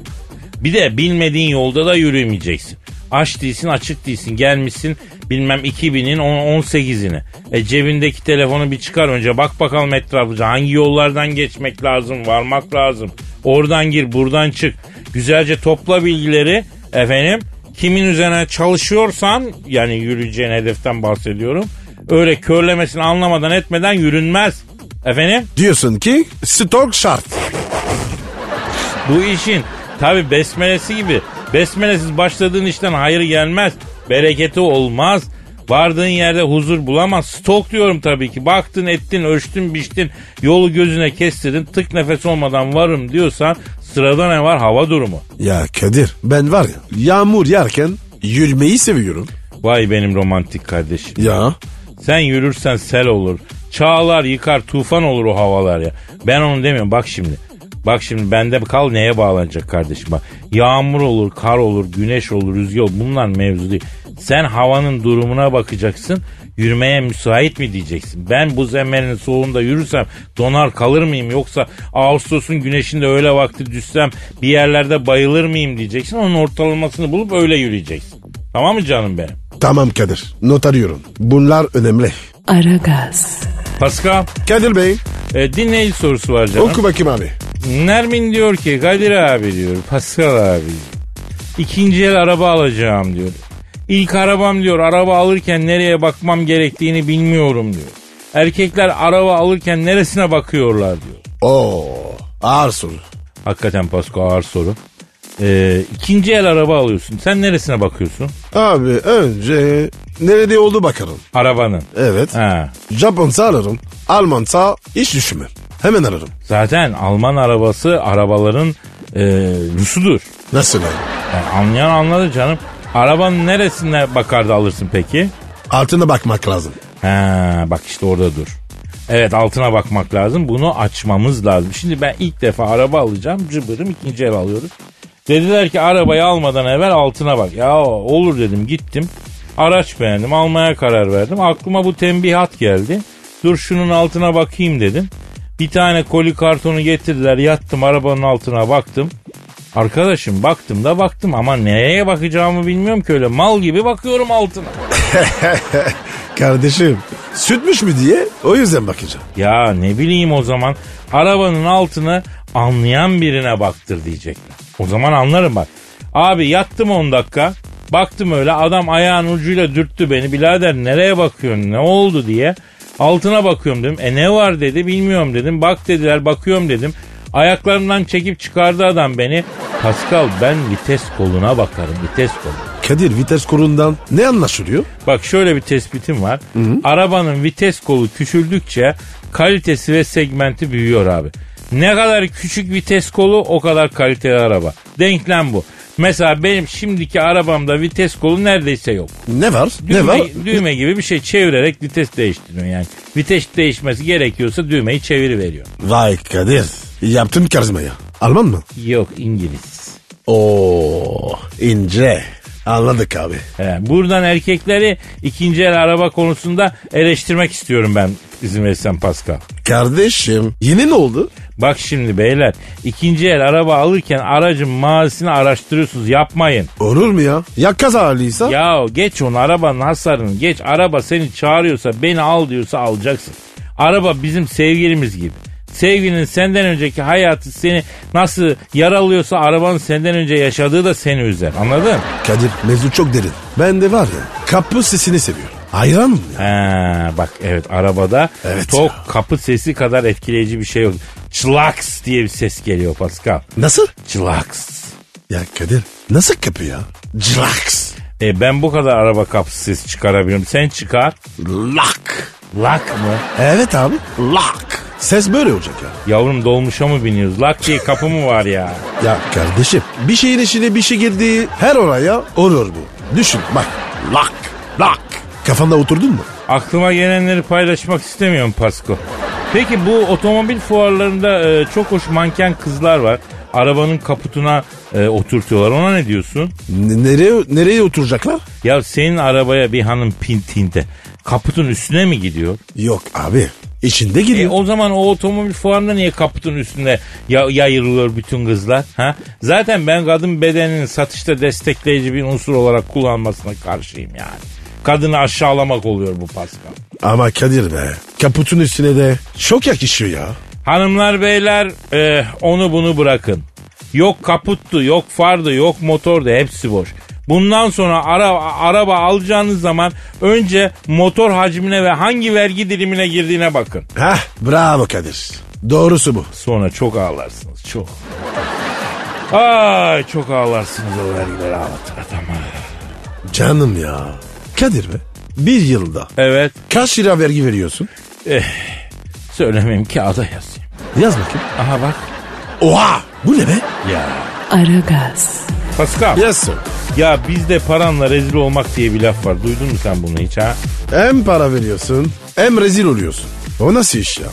Bir de bilmediğin yolda da yürümeyeceksin. Aç değilsin açık değilsin gelmişsin bilmem 2000'in 18'ini. E cebindeki telefonu bir çıkar önce bak bakalım etrafıca hangi yollardan geçmek lazım varmak lazım. Oradan gir buradan çık. Güzelce topla bilgileri efendim kimin üzerine çalışıyorsan yani yürüyeceğin hedeften bahsediyorum. Öyle körlemesini anlamadan etmeden yürünmez. Efendim? Diyorsun ki stok şart. Bu işin tabi besmelesi gibi. Besmelesiz başladığın işten hayır gelmez. Bereketi olmaz. Vardığın yerde huzur bulamaz. Stok diyorum tabii ki. Baktın ettin ölçtün biçtin yolu gözüne kestirdin tık nefes olmadan varım diyorsan sırada ne var hava durumu. Ya Kadir ben var ya yağmur yerken yürümeyi seviyorum. Vay benim romantik kardeşim. Ya Sen yürürsen sel olur. Çağlar yıkar tufan olur o havalar ya. Ben onu demiyorum bak şimdi. Bak şimdi bende kal neye bağlanacak kardeşim bak. Yağmur olur, kar olur, güneş olur, rüzgar olur. Bunlar mevzu değil. Sen havanın durumuna bakacaksın. Yürümeye müsait mi diyeceksin. Ben bu zemmerin soğuğunda yürürsem donar kalır mıyım yoksa Ağustos'un güneşinde öyle vakti düşsem bir yerlerde bayılır mıyım diyeceksin. Onun ortalamasını bulup öyle yürüyeceksin. Tamam mı canım benim? tamam Kadir not arıyorum. Bunlar önemli. Aragaz, Pascal Kadir Bey E, dinleyici sorusu var canım. Oku bakayım abi. Nermin diyor ki Kadir abi diyor Pascal abi ikinci el araba alacağım diyor. İlk arabam diyor araba alırken nereye bakmam gerektiğini bilmiyorum diyor. Erkekler araba alırken neresine bakıyorlar diyor. Oo ağır soru. Hakikaten Pasko ağır soru. Ee, ikinci el araba alıyorsun. Sen neresine bakıyorsun? Abi önce nerede oldu bakalım. Arabanın. Evet. Ha. Japonsa alırım. Almansa hiç düşünmem. Hemen alırım. Zaten Alman arabası arabaların e, Rusudur. Nasıl yani? Yani anlayan anladı canım. Arabanın neresine bakar da alırsın peki? Altına bakmak lazım. Ha, bak işte orada dur. Evet altına bakmak lazım. Bunu açmamız lazım. Şimdi ben ilk defa araba alacağım. Cıbırım ikinci el alıyoruz. Dediler ki arabayı almadan evvel altına bak. Ya olur dedim gittim. Araç beğendim almaya karar verdim. Aklıma bu tembihat geldi. Dur şunun altına bakayım dedim. Bir tane koli kartonu getirdiler yattım arabanın altına baktım. Arkadaşım baktım da baktım ama nereye bakacağımı bilmiyorum ki öyle mal gibi bakıyorum altına. Kardeşim sütmüş mü diye o yüzden bakacağım. Ya ne bileyim o zaman arabanın altını anlayan birine baktır diyecekler. O zaman anlarım bak. Abi yattım 10 dakika. Baktım öyle adam ayağın ucuyla dürttü beni. Birader nereye bakıyorsun ne oldu diye. Altına bakıyorum dedim. E ne var dedi bilmiyorum dedim. Bak dediler bakıyorum dedim. Ayaklarından çekip çıkardı adam beni. Pascal ben vites koluna bakarım vites kolu. Kadir vites korundan ne anlaşılıyor? Bak şöyle bir tespitim var. Arabanın vites kolu küçüldükçe kalitesi ve segmenti büyüyor abi. Ne kadar küçük vites kolu o kadar kaliteli araba. Denklem bu. Mesela benim şimdiki arabamda vites kolu neredeyse yok. Ne var? Düğme, ne var? düğme gibi bir şey çevirerek vites değiştiriyor yani. Vites değişmesi gerekiyorsa düğmeyi çeviriveriyor. Vay Kadir. Yaptın karizmayı. Alman mı? Yok İngiliz. Oo ince. Anladık abi. He, buradan erkekleri ikinci el araba konusunda eleştirmek istiyorum ben izin verirsen Pascal. Kardeşim yine ne oldu? Bak şimdi beyler ikinci el araba alırken aracın mazisini araştırıyorsunuz yapmayın. Olur mu ya? Ya kaza haliyse? Ya geç onu arabanın hasarını geç araba seni çağırıyorsa beni al diyorsa alacaksın. Araba bizim sevgilimiz gibi. Sevgilinin senden önceki hayatı seni nasıl yaralıyorsa arabanın senden önce yaşadığı da seni üzer. Anladın? Kadir mevzu çok derin. Ben de var ya kapı sesini seviyorum. Hayran mı ya? Ha, bak evet arabada Evet tok ya. kapı sesi kadar etkileyici bir şey yok. Çılaks diye bir ses geliyor Pascal. Nasıl? Çılaks. Ya Kadir nasıl kapı ya? Crax. E ben bu kadar araba kapısı sesi çıkarabiliyorum. Sen çıkar. Lock. Lak mı? Evet abi. Lock. Ses böyle olacak ya. Yavrum dolmuşa mı biniyoruz? Lak diye kapı mı var ya? Ya kardeşim bir şeyin içine bir şey girdi her oraya olur bu. Düşün bak. Lock. Lock. Kafanda oturdun mu? Aklıma gelenleri paylaşmak istemiyorum Pasko. Peki bu otomobil fuarlarında e, çok hoş manken kızlar var. Arabanın kaputuna e, oturtuyorlar. Ona ne diyorsun? N- nereye nereye oturacaklar? Ya senin arabaya bir hanım pintinde kaputun üstüne mi gidiyor? Yok abi. içinde E, gidiyor. o zaman o otomobil fuarında niye kaputun üstünde ya, yayılıyor bütün kızlar? Ha? Zaten ben kadın bedeninin satışta destekleyici bir unsur olarak kullanmasına karşıyım yani. Kadını aşağılamak oluyor bu Pascal. Ama Kadir be kaputun üstüne de çok yakışıyor ya. Hanımlar beyler e, onu bunu bırakın. Yok kaputtu, yok fardı, yok motordu hepsi boş. Bundan sonra ara, araba alacağınız zaman önce motor hacmine ve hangi vergi dilimine girdiğine bakın. Hah bravo Kadir. Doğrusu bu. Sonra çok ağlarsınız çok. Ay çok ağlarsınız o vergileri ağlatan ama. Canım ya. Kadir be bir yılda Evet kaç lira vergi veriyorsun? söylemeyeyim kağıda yazayım. Yaz bakayım. Aha bak. Oha bu ne be? Ya. Aragaz, Pascal. Yes sir. Ya bizde paranla rezil olmak diye bir laf var. Duydun mu sen bunu hiç ha? Hem para veriyorsun hem rezil oluyorsun. O nasıl iş ya?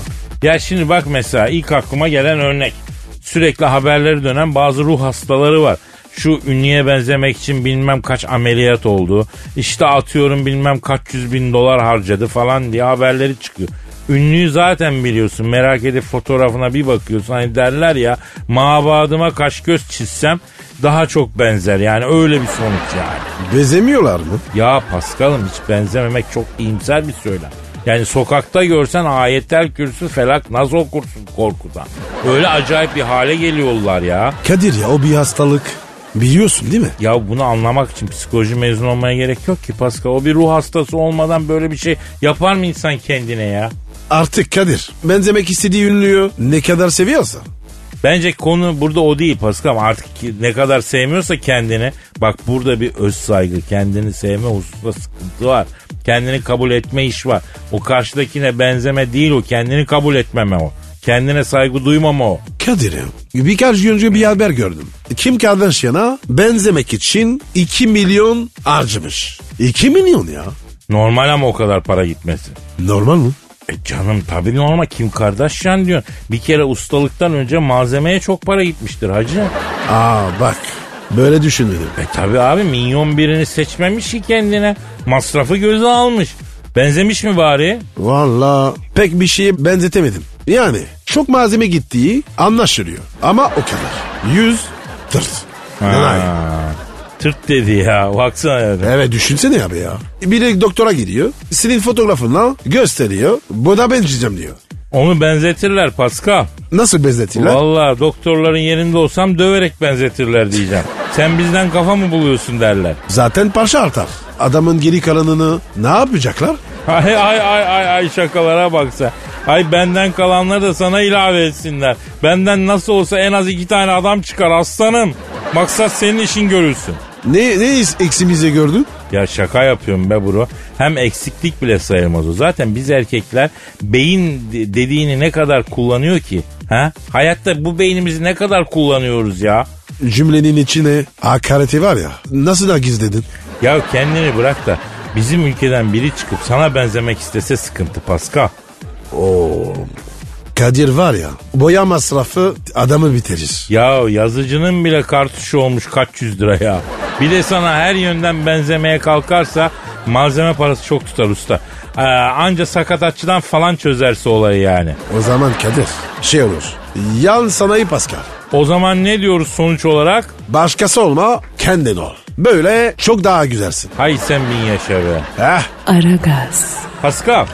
Ya şimdi bak mesela ilk aklıma gelen örnek. Sürekli haberleri dönen bazı ruh hastaları var. Şu ünlüye benzemek için bilmem kaç ameliyat oldu. İşte atıyorum bilmem kaç yüz bin dolar harcadı falan diye haberleri çıkıyor. Ünlüyü zaten biliyorsun merak edip fotoğrafına bir bakıyorsun. Hani derler ya mabadıma kaş göz çizsem daha çok benzer. Yani öyle bir sonuç yani. Bezemiyorlar mı? Ya Paskal'ım hiç benzememek çok iyimser bir söylem. Yani sokakta görsen ayetel kürsü felak nasıl okursun korkudan. Öyle acayip bir hale geliyorlar ya. Kadir ya o bir hastalık. Biliyorsun değil mi? Ya bunu anlamak için psikoloji mezun olmaya gerek yok ki Pascal. O bir ruh hastası olmadan böyle bir şey yapar mı insan kendine ya? Artık Kadir benzemek istediği ünlüyü ne kadar seviyorsa. Bence konu burada o değil Pascal ama artık ne kadar sevmiyorsa kendini bak burada bir öz saygı kendini sevme hususunda sıkıntı var. Kendini kabul etme iş var. O karşıdakine benzeme değil o kendini kabul etmeme o. Kendine saygı duymama o. Kadir ya birkaç gün önce bir haber gördüm. Kim Kardashian'a benzemek için 2 milyon harcamış. 2 milyon ya. Normal ama o kadar para gitmesi. Normal mı? E canım tabii normal Kim Kardashian diyorsun. Bir kere ustalıktan önce malzemeye çok para gitmiştir hacı. Aa bak böyle düşünmedim. E tabii abi minyon birini seçmemiş ki kendine. Masrafı göze almış. Benzemiş mi bari? Valla pek bir şeye benzetemedim. Yani çok malzeme gittiği anlaşılıyor. Ama o kadar. 100 tırt. Nanay. Tırt dedi ya. Baksana ya. Evet düşünsene abi ya. Biri doktora gidiyor. Senin fotoğrafını gösteriyor. Buna benzeyeceğim diyor. Onu benzetirler Pascal. Nasıl benzetirler? Valla doktorların yerinde olsam döverek benzetirler diyeceğim. Sen bizden kafa mı buluyorsun derler. Zaten parça artar. Adamın geri kalanını ne yapacaklar? Ay ay ay ay ay şakalara baksa. Ay benden kalanları da sana ilave etsinler. Benden nasıl olsa en az iki tane adam çıkar aslanım. Maksat senin işin görülsün. Ne, ne eksimizi gördün? Ya şaka yapıyorum be bro. Hem eksiklik bile sayılmaz o. Zaten biz erkekler beyin de- dediğini ne kadar kullanıyor ki? Ha? Hayatta bu beynimizi ne kadar kullanıyoruz ya? Cümlenin içine hakareti var ya. Nasıl da gizledin? Ya kendini bırak da bizim ülkeden biri çıkıp sana benzemek istese sıkıntı Pascal. Oo. Kadir var ya boya masrafı adamı bitirir. Ya yazıcının bile kartuşu olmuş kaç yüz lira ya. Bir de sana her yönden benzemeye kalkarsa malzeme parası çok tutar usta. Ee, anca sakatatçıdan falan çözerse olayı yani. O zaman Kadir şey olur. Yan sanayi Pascal. O zaman ne diyoruz sonuç olarak? Başkası olma kendin ol. Böyle çok daha güzelsin. Hay sen bin yaşa be. Heh. Aragaz, Pascal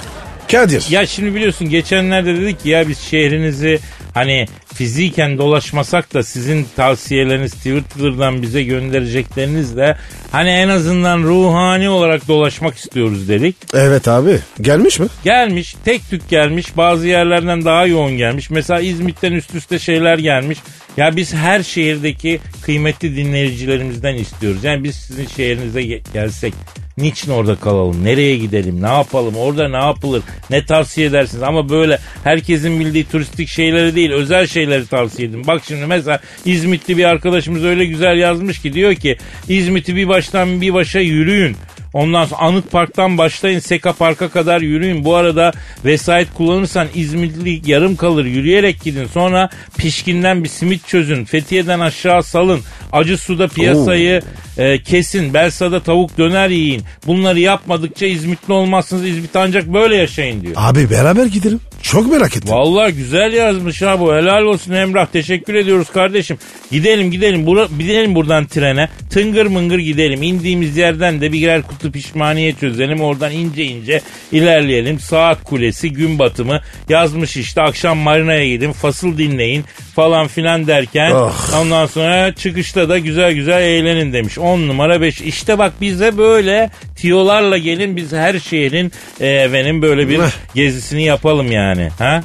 Kadir. ya şimdi biliyorsun geçenlerde dedik ki ya biz şehrinizi hani fiziken dolaşmasak da sizin tavsiyeleriniz Twitter'dan bize göndericeklerinizle hani en azından ruhani olarak dolaşmak istiyoruz dedik. Evet abi. Gelmiş mi? Gelmiş tek tük gelmiş bazı yerlerden daha yoğun gelmiş. Mesela İzmit'ten üst üste şeyler gelmiş. Ya biz her şehirdeki kıymetli dinleyicilerimizden istiyoruz. Yani biz sizin şehrinize ge- gelsek niçin orada kalalım? Nereye gidelim? Ne yapalım? Orada ne yapılır? Ne tavsiye edersiniz? Ama böyle herkesin bildiği turistik şeyleri değil özel şeyleri tavsiye edin. Bak şimdi mesela İzmitli bir arkadaşımız öyle güzel yazmış ki diyor ki İzmit'i bir baştan bir başa yürüyün. Ondan sonra Anıt Park'tan başlayın Seka Park'a kadar yürüyün. Bu arada vesayet kullanırsan İzmitli yarım kalır yürüyerek gidin. Sonra Pişkin'den bir simit çözün. Fethiye'den aşağı salın. Acı suda piyasayı e, kesin. Belsa'da tavuk döner yiyin. Bunları yapmadıkça İzmitli olmazsınız. İzmit ancak böyle yaşayın diyor. Abi beraber gidelim. Çok merak ettim. Vallahi güzel yazmış ha bu. Helal olsun Emrah. Teşekkür ediyoruz kardeşim. Gidelim gidelim. Bura, gidelim buradan trene. Tıngır mıngır gidelim. İndiğimiz yerden de birer kutu pişmaniye çözelim. Oradan ince ince ilerleyelim. Saat kulesi, gün batımı yazmış işte. Akşam marinaya gidin. Fasıl dinleyin falan filan derken Oh. ondan sonra çıkışta da güzel güzel eğlenin demiş. 10 numara 5. İşte bak bize böyle tiyolarla gelin biz her şehrin e, efendim böyle bir gezisini yapalım yani. Ha?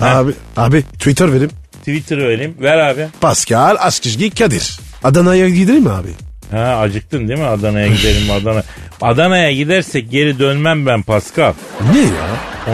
Abi, abi Twitter verim. Twitter vereyim. Ver abi. Pascal Askizgi Kadir. Adana'ya gidelim mi abi? Ha acıktın değil mi Adana'ya gidelim Adana. Adana'ya gidersek geri dönmem ben Pascal. Ne ya?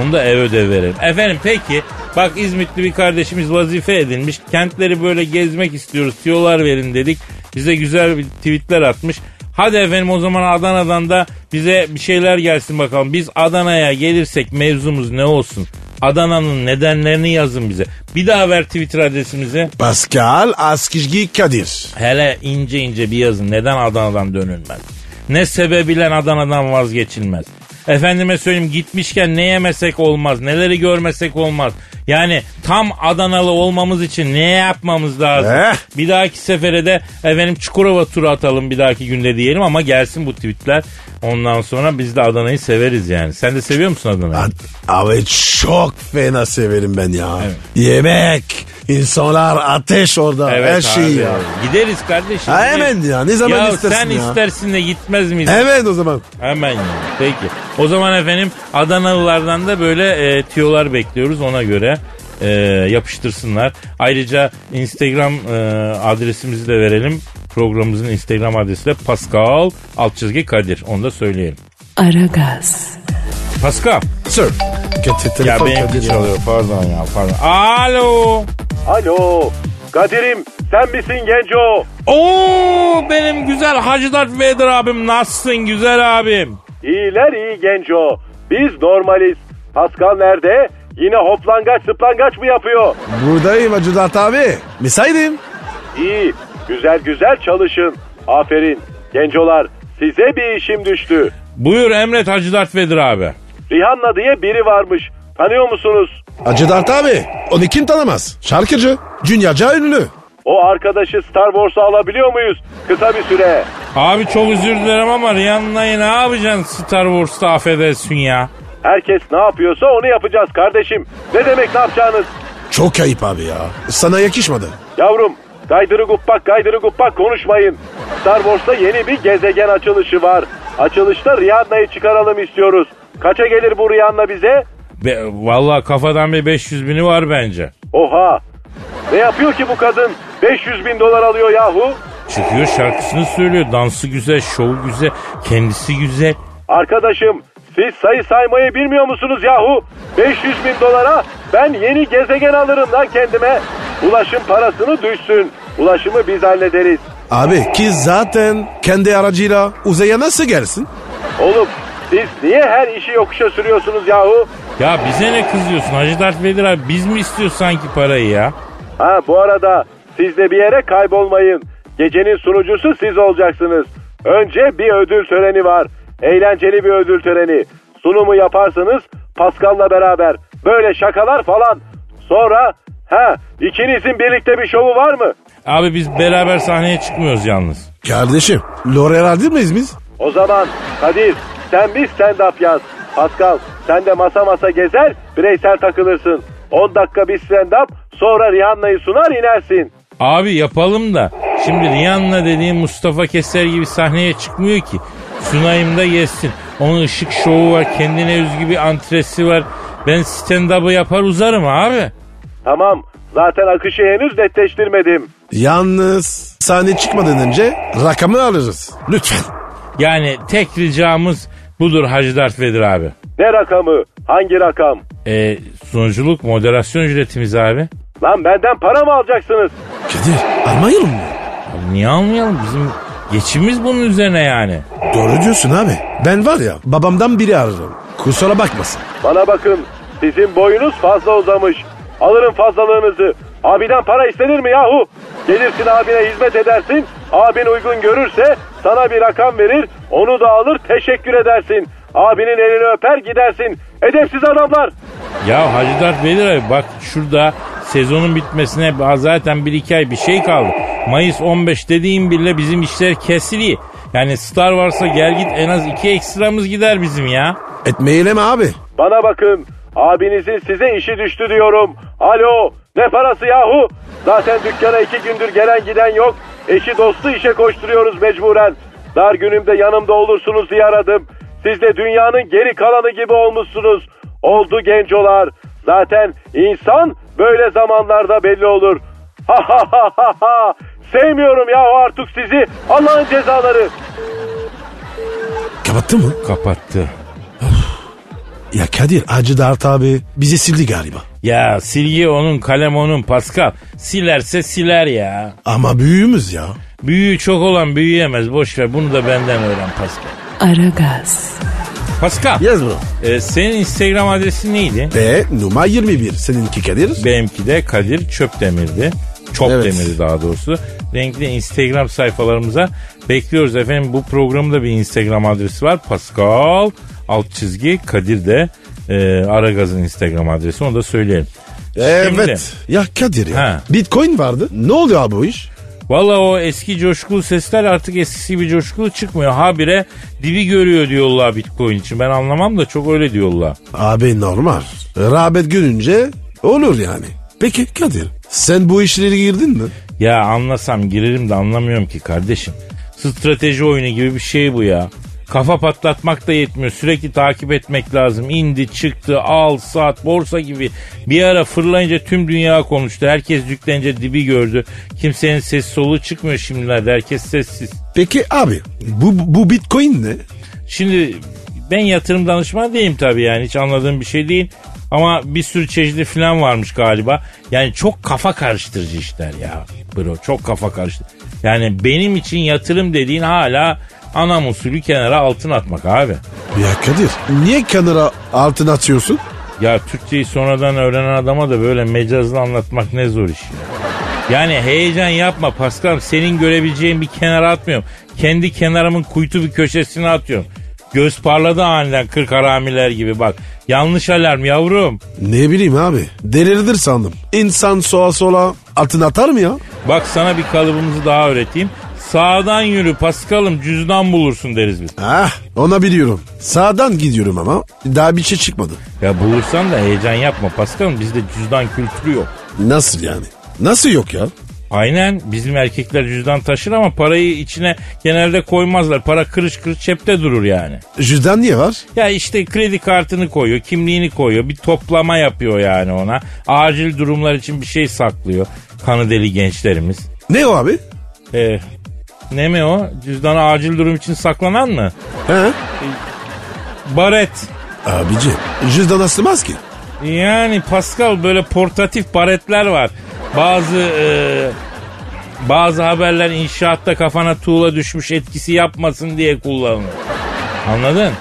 Onu da ev ödev verelim. Efendim peki bak İzmitli bir kardeşimiz vazife edilmiş. Kentleri böyle gezmek istiyoruz. Tiyolar verin dedik. Bize güzel bir tweetler atmış. Hadi efendim o zaman Adana'dan da bize bir şeyler gelsin bakalım. Biz Adana'ya gelirsek mevzumuz ne olsun? Adana'nın nedenlerini yazın bize. Bir daha ver Twitter adresimizi. Pascal Askizgi Kadir. Hele ince ince bir yazın. Neden Adana'dan dönülmez? Ne sebebiyle Adana'dan vazgeçilmez? Efendime söyleyeyim gitmişken ne yemesek olmaz, neleri görmesek olmaz. Yani tam Adanalı olmamız için ne yapmamız lazım? Eh. Bir dahaki sefere de efendim Çukurova turu atalım bir dahaki günde diyelim ama gelsin bu tweetler. Ondan sonra biz de Adana'yı severiz yani. Sen de seviyor musun Adana'yı? A- Abi çok fena severim ben ya. Yemek, insanlar, ateş orada, her şey abi. ya. Gideriz kardeşim. Ha, hemen ya, ne zaman ya istersin sen ya? istersin de gitmez miyiz? Evet o zaman. Hemen ya. Peki. O zaman efendim Adanalılardan da böyle e, tiyolar bekliyoruz ona göre. e, yapıştırsınlar. Ayrıca Instagram e, adresimizi de verelim. Programımızın Instagram adresi de Pascal alt çizgi Kadir. Onu da söyleyelim. Aragaz, Pascal. Sir. Getir Ya telefon benimki çalıyor pardon ya pardon. Alo. Alo. Kadir'im sen misin genco? Oo benim güzel Hacı Dert Vedir abim nasılsın güzel abim? İyiler iyi genco. Biz normaliz. Pascal nerede? Yine hoplangaç zıplangaç mı yapıyor? Buradayım Hacı Dert abi. Mesaideyim. İyi. Güzel güzel çalışın. Aferin. Gencolar size bir işim düştü. Buyur emret Hacı Dert Vedir abi. Rihanna diye biri varmış. Tanıyor musunuz? Hacı Dert abi. Onu kim tanımaz? Şarkıcı. Dünyaca ünlü. O arkadaşı Star Wars'a alabiliyor muyuz? Kısa bir süre. Abi çok özür dilerim ama Rihanna'yı ne yapacaksın Star Wars'ta affedersin ya. Herkes ne yapıyorsa onu yapacağız kardeşim. Ne demek ne yapacağınız? Çok ayıp abi ya. Sana yakışmadı. Yavrum gaydırı guppak gaydırı guppak konuşmayın. Star Wars'ta yeni bir gezegen açılışı var. Açılışta Rihanna'yı çıkaralım istiyoruz. Kaça gelir bu Rihanna bize? Be, vallahi kafadan bir 500 bini var bence. Oha! Ne yapıyor ki bu kadın? 500 bin dolar alıyor yahu. Çıkıyor şarkısını söylüyor. Dansı güzel, şovu güzel, kendisi güzel. Arkadaşım siz sayı saymayı bilmiyor musunuz yahu? 500 bin dolara ben yeni gezegen alırım lan kendime. Ulaşım parasını düşsün. Ulaşımı biz hallederiz. Abi ki zaten kendi aracıyla uzaya nasıl gelsin? Oğlum siz niye her işi yokuşa sürüyorsunuz yahu? Ya bize ne kızıyorsun Hacı Dert Vedir abi? Biz mi istiyoruz sanki parayı ya? Ha bu arada siz de bir yere kaybolmayın. Gecenin sunucusu siz olacaksınız. Önce bir ödül töreni var. Eğlenceli bir ödül töreni. Sunumu yaparsınız Pascal'la beraber. Böyle şakalar falan. Sonra ha ikinizin birlikte bir şovu var mı? Abi biz beraber sahneye çıkmıyoruz yalnız. Kardeşim. L'Oreal değil miyiz biz? O zaman Kadir sen bir stand-up yaz. Pascal sen de masa masa gezer bireysel takılırsın. 10 dakika bir stand-up sonra Rihanna'yı sunar inersin. Abi yapalım da şimdi Rihanna dediğim Mustafa Keser gibi sahneye çıkmıyor ki. Sunayım da yesin. Onun ışık şovu var, kendine özgü bir antresi var. Ben stand-up'ı yapar uzarım abi. Tamam zaten akışı henüz netleştirmedim. Yalnız sahne çıkmadan önce rakamı alırız. Lütfen. Yani tek ricamız budur Hacı Dert Vedir abi. Ne rakamı? Hangi rakam? E, sunuculuk moderasyon ücretimiz abi. Lan benden para mı alacaksınız? Kadir almayalım mı? Abi niye almayalım? Bizim geçimimiz bunun üzerine yani. Doğru diyorsun abi. Ben var ya babamdan biri ararım. Kusura bakmasın. Bana bakın sizin boyunuz fazla uzamış. Alırım fazlalığınızı. Abiden para istenir mi yahu? Gelirsin abine hizmet edersin. Abin uygun görürse sana bir rakam verir. Onu da alır teşekkür edersin. Abinin elini öper gidersin. Edepsiz adamlar. Ya Hacı Dert Vedir abi bak şurada sezonun bitmesine zaten bir iki ay bir şey kaldı. Mayıs 15 dediğim bile bizim işler kesiliyor. Yani Star Wars'a gel git en az iki ekstramız gider bizim ya. Etmeyelim abi. Bana bakın. Abinizin size işi düştü diyorum. Alo ne parası yahu? Zaten dükkana iki gündür gelen giden yok. Eşi dostu işe koşturuyoruz mecburen. Dar günümde yanımda olursunuz diye aradım. Siz de dünyanın geri kalanı gibi olmuşsunuz. Oldu gencolar. Zaten insan böyle zamanlarda belli olur. Ha ha ha ha ha. Sevmiyorum yahu artık sizi. Allah'ın cezaları. Kapattı mı? Kapattı. Ya Kadir Hacı Dert abi bizi sildi galiba. Ya silgi onun kalem onun Pascal. Silerse siler ya. Ama büyüğümüz ya. Büyüğü çok olan büyüyemez boş ver bunu da benden öğren Pascal. Aragaz, Pascal Yes bro. e, senin Instagram adresin neydi? Ve numara 21. Seninki Kadir. Benimki de Kadir Çöpdemir'di. Çop Evet. demirdi daha doğrusu. Renkli Instagram sayfalarımıza bekliyoruz efendim. Bu programda bir Instagram adresi var. Pascal alt çizgi Kadir de e, Aragaz'ın Instagram adresi onu da söyleyelim. Evet. Ya Kadir ya. Ha. Bitcoin vardı. Ne oluyor abi bu iş? Valla o eski coşkulu sesler artık eskisi gibi coşkulu çıkmıyor. Habire dibi görüyor diyorlar Bitcoin için. Ben anlamam da çok öyle diyorlar. Abi normal. Rağbet görünce olur yani. Peki Kadir sen bu işlere girdin mi? Ya anlasam girerim de anlamıyorum ki kardeşim. Strateji oyunu gibi bir şey bu ya. Kafa patlatmak da yetmiyor. Sürekli takip etmek lazım. İndi çıktı al sat borsa gibi. Bir ara fırlayınca tüm dünya konuştu. Herkes yüklenince dibi gördü. Kimsenin ses soluğu çıkmıyor şimdilerde. Herkes sessiz. Peki abi bu, bu Bitcoin ne? Şimdi ben yatırım danışmanı değilim tabii yani hiç anladığım bir şey değil. Ama bir sürü çeşitli falan varmış galiba. Yani çok kafa karıştırıcı işler ya bro çok kafa karıştı. Yani benim için yatırım dediğin hala anam usulü kenara altın atmak abi. Ya Kadir niye kenara altın atıyorsun? Ya Türkçeyi sonradan öğrenen adama da böyle mecazlı anlatmak ne zor iş ya. Yani heyecan yapma Pascal senin görebileceğin bir kenara atmıyorum. Kendi kenarımın kuytu bir köşesine atıyorum. Göz parladı aniden kırk haramiler gibi bak. Yanlış alarm yavrum. Ne bileyim abi delirdir sandım. İnsan sola sola altın atar mı ya? Bak sana bir kalıbımızı daha öğreteyim. Sağdan yürü Paskal'ım cüzdan bulursun deriz biz. Ah ona biliyorum. Sağdan gidiyorum ama daha bir şey çıkmadı. Ya bulursan da heyecan yapma Paskal'ım bizde cüzdan kültürü yok. Nasıl yani? Nasıl yok ya? Aynen bizim erkekler cüzdan taşır ama parayı içine genelde koymazlar. Para kırış kırış cepte durur yani. Cüzdan niye var? Ya işte kredi kartını koyuyor, kimliğini koyuyor, bir toplama yapıyor yani ona. Acil durumlar için bir şey saklıyor kanı deli gençlerimiz. Ne o abi? Ee, ne mi o? Cüzdanı acil durum için saklanan mı? He? Baret. Abici cüzdan asılmaz ki. Yani Pascal böyle portatif baretler var. Bazı e, bazı haberler inşaatta kafana tuğla düşmüş etkisi yapmasın diye kullanılır. Anladın?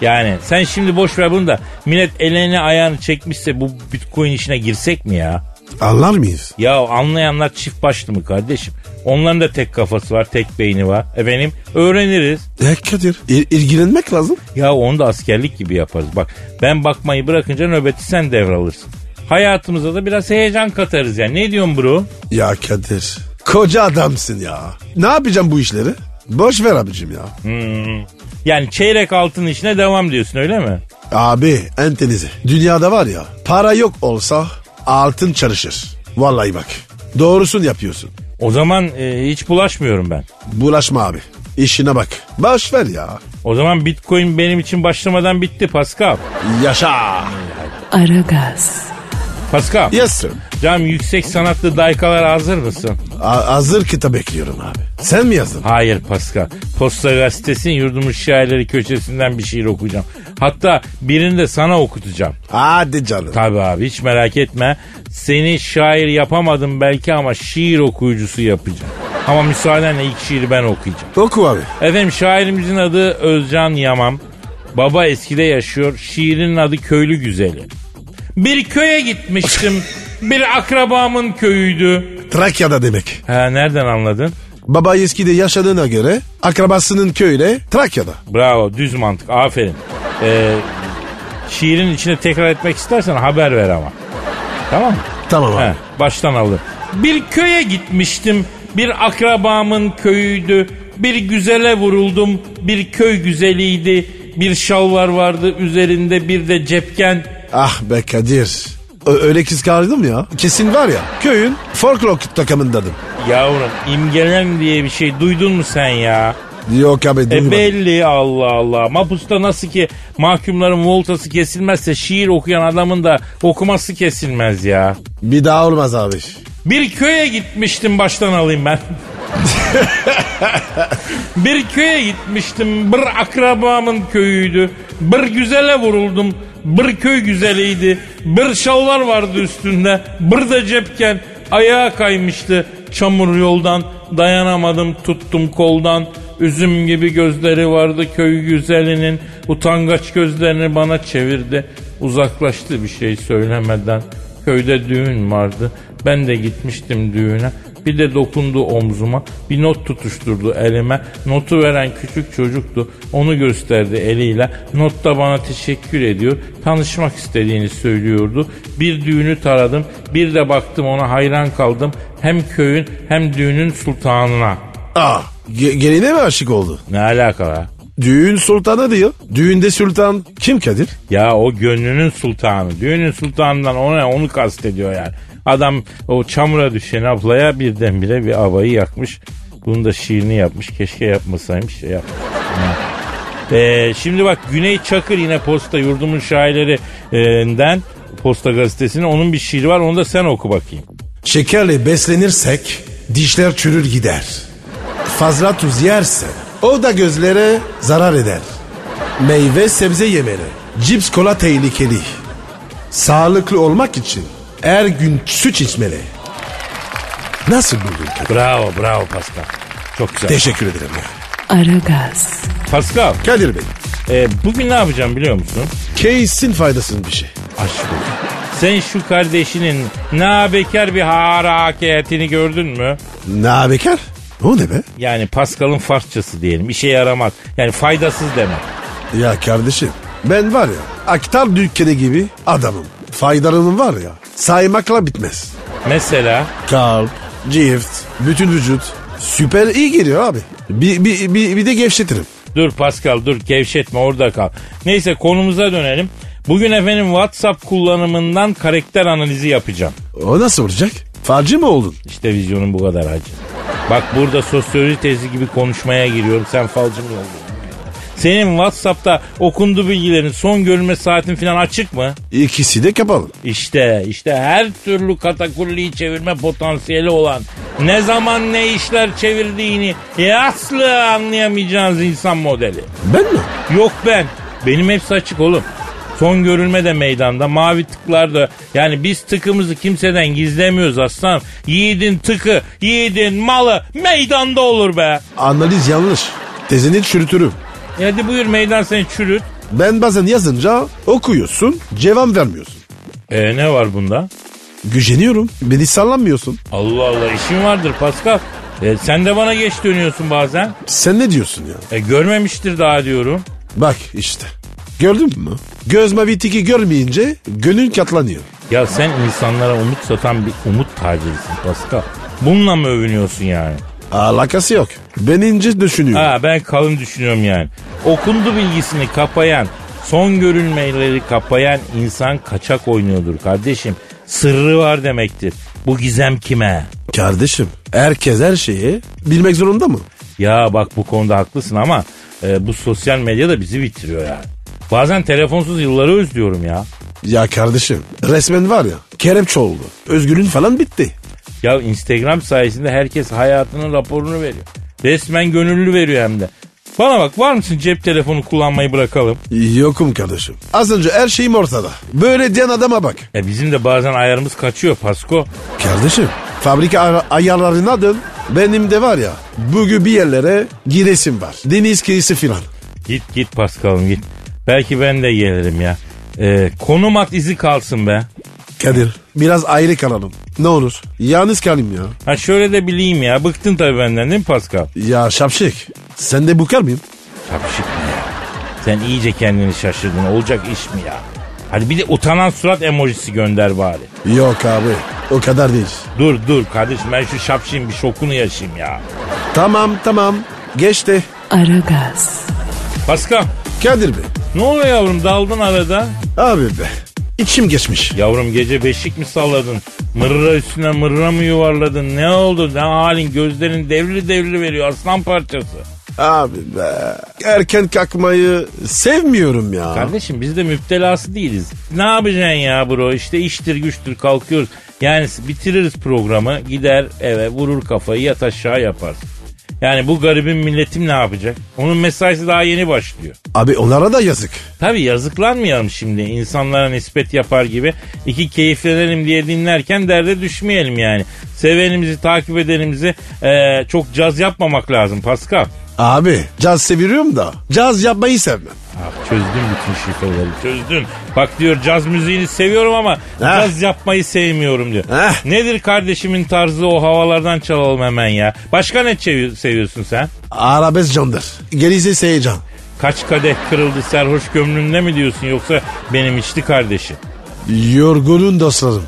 Yani sen şimdi boş ver bunu da millet elini ayağını çekmişse bu bitcoin işine girsek mi ya? Anlar mıyız? Ya anlayanlar çift başlı mı kardeşim? Onların da tek kafası var, tek beyni var. Efendim öğreniriz. E Kadir il- ilgilenmek lazım. Ya onu da askerlik gibi yaparız. Bak ben bakmayı bırakınca nöbeti sen devralırsın. Hayatımıza da biraz heyecan katarız ya. Ne diyorsun bro? Ya Kadir koca adamsın ya. Ne yapacağım bu işleri? Boş ver abicim ya. Hmm. Yani çeyrek altın işine devam diyorsun öyle mi? Abi entenize. Dünyada var ya para yok olsa altın çalışır. Vallahi bak. Doğrusunu yapıyorsun. O zaman e, hiç bulaşmıyorum ben. Bulaşma abi. İşine bak. Boş ver ya. O zaman bitcoin benim için başlamadan bitti Pascal. Yaşa. Aragaz, Pascal. Yes sir. Cam yüksek sanatlı daykalar hazır mısın? A- hazır kitap bekliyorum abi. Sen mi yazdın? Hayır Pascal. Posta gazetesinin yurdumun şairleri köşesinden bir şiir okuyacağım. Hatta birini de sana okutacağım. Hadi canım. Tabii abi hiç merak etme. Seni şair yapamadım belki ama şiir okuyucusu yapacağım. Ama müsaadenle ilk şiiri ben okuyacağım. Oku abi. Efendim şairimizin adı Özcan Yamam. Baba eskide yaşıyor. Şiirinin adı Köylü Güzeli. Bir köye gitmiştim. Bir akrabamın köyüydü. Trakya'da demek. Ha nereden anladın? Baba eskide yaşadığına göre akrabasının köyüyle Trakya'da. Bravo düz mantık aferin. Ee, şiirin içine tekrar etmek istersen haber ver ama. Tamam mı? Tamam abi. He, baştan aldım. Bir köye gitmiştim. Bir akrabamın köyüydü. Bir güzele vuruldum. Bir köy güzeliydi. Bir şalvar vardı üzerinde bir de cepken. Ah be Kadir. Öyle kıskandım ya. Kesin var ya köyün folklor takımındadım. Yavrum imgelen diye bir şey duydun mu sen ya? Yok abi E duymadım. belli Allah Allah. Mapusta nasıl ki mahkumların voltası kesilmezse şiir okuyan adamın da okuması kesilmez ya. Bir daha olmaz abi. Bir köye gitmiştim baştan alayım ben. bir köye gitmiştim. Bir akrabamın köyüydü. Bir güzele vuruldum. Bir köy güzeliydi. Bir şalvar vardı üstünde. Bir de cepken ayağa kaymıştı. Çamur yoldan dayanamadım tuttum koldan. Üzüm gibi gözleri vardı köy güzelinin. Utangaç gözlerini bana çevirdi. Uzaklaştı bir şey söylemeden. Köyde düğün vardı. Ben de gitmiştim düğüne. Bir de dokundu omzuma. Bir not tutuşturdu elime. Notu veren küçük çocuktu. Onu gösterdi eliyle. Notta bana teşekkür ediyor. Tanışmak istediğini söylüyordu. Bir düğünü taradım. Bir de baktım ona hayran kaldım. Hem köyün hem düğünün sultanına. Aa, ge- geline mi aşık oldu? Ne alaka ya? Düğün sultanı diyor. Düğünde sultan kim Kadir? Ya o gönlünün sultanı. Düğünün sultanından ona onu kastediyor yani. Adam o çamura düşen ablaya birdenbire bir havayı yakmış. Bunu da şiirini yapmış. Keşke yapmasaymış. Şey yapmış. Ee, şimdi bak Güney Çakır yine posta yurdumun şairlerinden Posta gazetesinin onun bir şiiri var onu da sen oku bakayım. Şekerle beslenirsek dişler çürür gider. Fazla tuz yerse o da gözlere zarar eder. Meyve sebze yemeli. Cips kola tehlikeli. Sağlıklı olmak için her gün süt içmeli. Nasıl buldun Kadir? Bravo bravo Pascal. Çok güzel. Teşekkür ederim ya. Aragaz, Pascal Kadir Bey, e, bugün ne yapacağım biliyor musun? case'in faydasını bir şey. Aşk olsun. Sen şu kardeşinin ne bekar bir hareketini gördün mü? Ne bekar? O ne be? Yani Pascal'ın Farsçası diyelim. İşe yaramaz. Yani faydasız demek. Ya kardeşim ben var ya aktar dükkanı gibi adamım. Faydalarım var ya saymakla bitmez. Mesela Kalp, cift, bütün vücut süper iyi geliyor abi. Bir, bir, bir, bir de gevşetirim. dur Pascal dur gevşetme orada kal. Neyse konumuza dönelim. Bugün efendim WhatsApp kullanımından karakter analizi yapacağım. O nasıl olacak? Falcı mı oldun? İşte vizyonun bu kadar hacı. Bak burada sosyoloji tezi gibi konuşmaya giriyorum. Sen falcı mı oldun? Senin WhatsApp'ta okundu bilgilerin son görülme saatin falan açık mı? İkisi de kapalı. İşte işte her türlü katakulliyi çevirme potansiyeli olan ne zaman ne işler çevirdiğini asla anlayamayacağınız insan modeli. Ben mi? Yok ben. Benim hepsi açık oğlum. Son görülme de meydanda. Mavi tıklar da. Yani biz tıkımızı kimseden gizlemiyoruz aslan. Yiğidin tıkı, yiğidin malı meydanda olur be. Analiz yanlış. Tezini çürütürüm. Hadi buyur meydan seni çürüt. Ben bazen yazınca okuyorsun, cevap vermiyorsun. E ne var bunda? Güceniyorum. Beni sallamıyorsun. Allah Allah işin vardır Pascal. E, sen de bana geç dönüyorsun bazen. Sen ne diyorsun ya? E, görmemiştir daha diyorum. Bak işte. Gördün mü? Göz mavi tiki görmeyince gönül katlanıyor. Ya sen insanlara umut satan bir umut tacirisin Pascal. Bununla mı övünüyorsun yani? Alakası yok. Ben ince düşünüyorum. Ha ben kalın düşünüyorum yani. Okundu bilgisini kapayan, son görülmeleri kapayan insan kaçak oynuyordur kardeşim. Sırrı var demektir. Bu gizem kime? Kardeşim herkes her şeyi bilmek zorunda mı? Ya bak bu konuda haklısın ama e, bu sosyal medya da bizi bitiriyor yani. Bazen telefonsuz yılları özlüyorum ya. Ya kardeşim resmen var ya kelepçe oldu. Özgürlüğün falan bitti. Ya Instagram sayesinde herkes hayatının raporunu veriyor. Resmen gönüllü veriyor hem de. Bana bak var mısın cep telefonu kullanmayı bırakalım? Yokum kardeşim. Az önce her şeyim ortada. Böyle diyen adama bak. E bizim de bazen ayarımız kaçıyor Pasko. Kardeşim fabrika ay- ayarlarına dön. Benim de var ya bugün bir yerlere giresim var. Deniz kıyısı filan. Git git Paskal'ım git. Belki ben de gelirim ya. E, konum at izi kalsın be. Kadir biraz ayrı kalalım. Ne olur. Yalnız kalayım ya. Ha şöyle de bileyim ya. Bıktın tabii benden değil mi Pascal? Ya şapşik. Sen de bukar mıyım? Şapşık mı ya? Sen iyice kendini şaşırdın. Olacak iş mi ya? Hadi bir de utanan surat emojisi gönder bari. Yok abi. O kadar değil. Dur dur kardeşim ben şu şapşin bir şokunu yaşayayım ya. Tamam tamam. Geçti. Aragaz, Pascal Kadir Bey. ne oluyor yavrum daldın arada? Abi be. İçim geçmiş. Yavrum gece beşik mi salladın? Mırra üstüne mırra mı yuvarladın? Ne oldu? Ne halin? Gözlerin devri devri veriyor aslan parçası. Abi be. Erken kalkmayı sevmiyorum ya. Kardeşim biz de müptelası değiliz. Ne yapacaksın ya bro? İşte iştir güçtür kalkıyoruz. Yani bitiririz programı gider eve vurur kafayı yat aşağı yaparsın. Yani bu garibin milletim ne yapacak? Onun mesaisi daha yeni başlıyor. Abi onlara da yazık. Tabi yazıklanmayalım şimdi insanlara nispet yapar gibi. iki keyiflenelim diye dinlerken derde düşmeyelim yani. Sevenimizi takip edenimizi eee, çok caz yapmamak lazım Pascal. Abi caz seviyorum da caz yapmayı sevmem. Ah, çözdün bütün şifreleri çözdün. Bak diyor caz müziğini seviyorum ama caz yapmayı sevmiyorum diyor. Heh. Nedir kardeşimin tarzı o havalardan çalalım hemen ya. Başka ne çevi- seviyorsun sen? Arabesk candır. Gerisi seyircan. Kaç kadeh kırıldı serhoş gömlümde mi diyorsun yoksa benim içli kardeşim? Yorgunun dostlarım.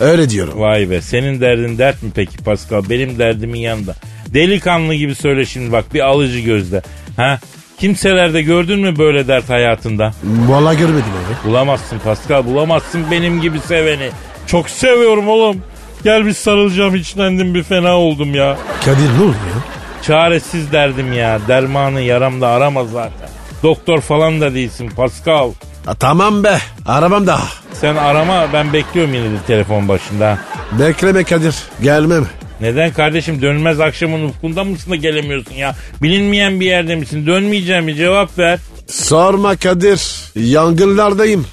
Öyle diyorum. Vay be senin derdin dert mi peki Pascal? Benim derdimin yanında. Delikanlı gibi söyle şimdi bak bir alıcı gözle. Ha? Kimselerde gördün mü böyle dert hayatında? Valla görmedim abi. Bulamazsın Pascal bulamazsın benim gibi seveni. Çok seviyorum oğlum. Gel bir sarılacağım içlendim bir fena oldum ya. Kadir ne oluyor ya? Çaresiz derdim ya. Dermanı yaramda arama zaten. Doktor falan da değilsin Pascal. Ha, tamam be. Arabam daha. Sen arama ben bekliyorum yine de telefon başında. Bekleme Kadir. Gelmem. Neden kardeşim dönmez akşamın ufkunda mısın da gelemiyorsun ya? Bilinmeyen bir yerde misin? Dönmeyeceğim bir cevap ver. Sorma Kadir. Yangınlardayım.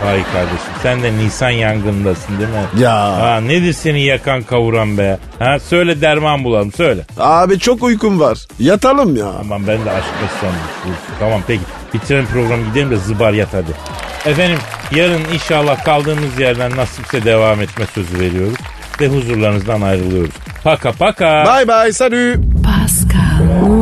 Hay kardeşim sen de Nisan yangındasın değil mi? Ya. Ha, nedir seni yakan kavuran be? Ha, söyle derman bulalım söyle. Abi çok uykum var. Yatalım ya. Aman ben de aşk mesleğim. Tamam peki bitirelim programı gidelim de zıbar yat hadi. Efendim yarın inşallah kaldığımız yerden nasipse devam etme sözü veriyoruz. Ve huzurlarınızdan ayrılıyoruz. Paka paka. Bye bye salut. Pascal,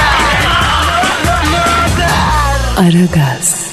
Aragaz.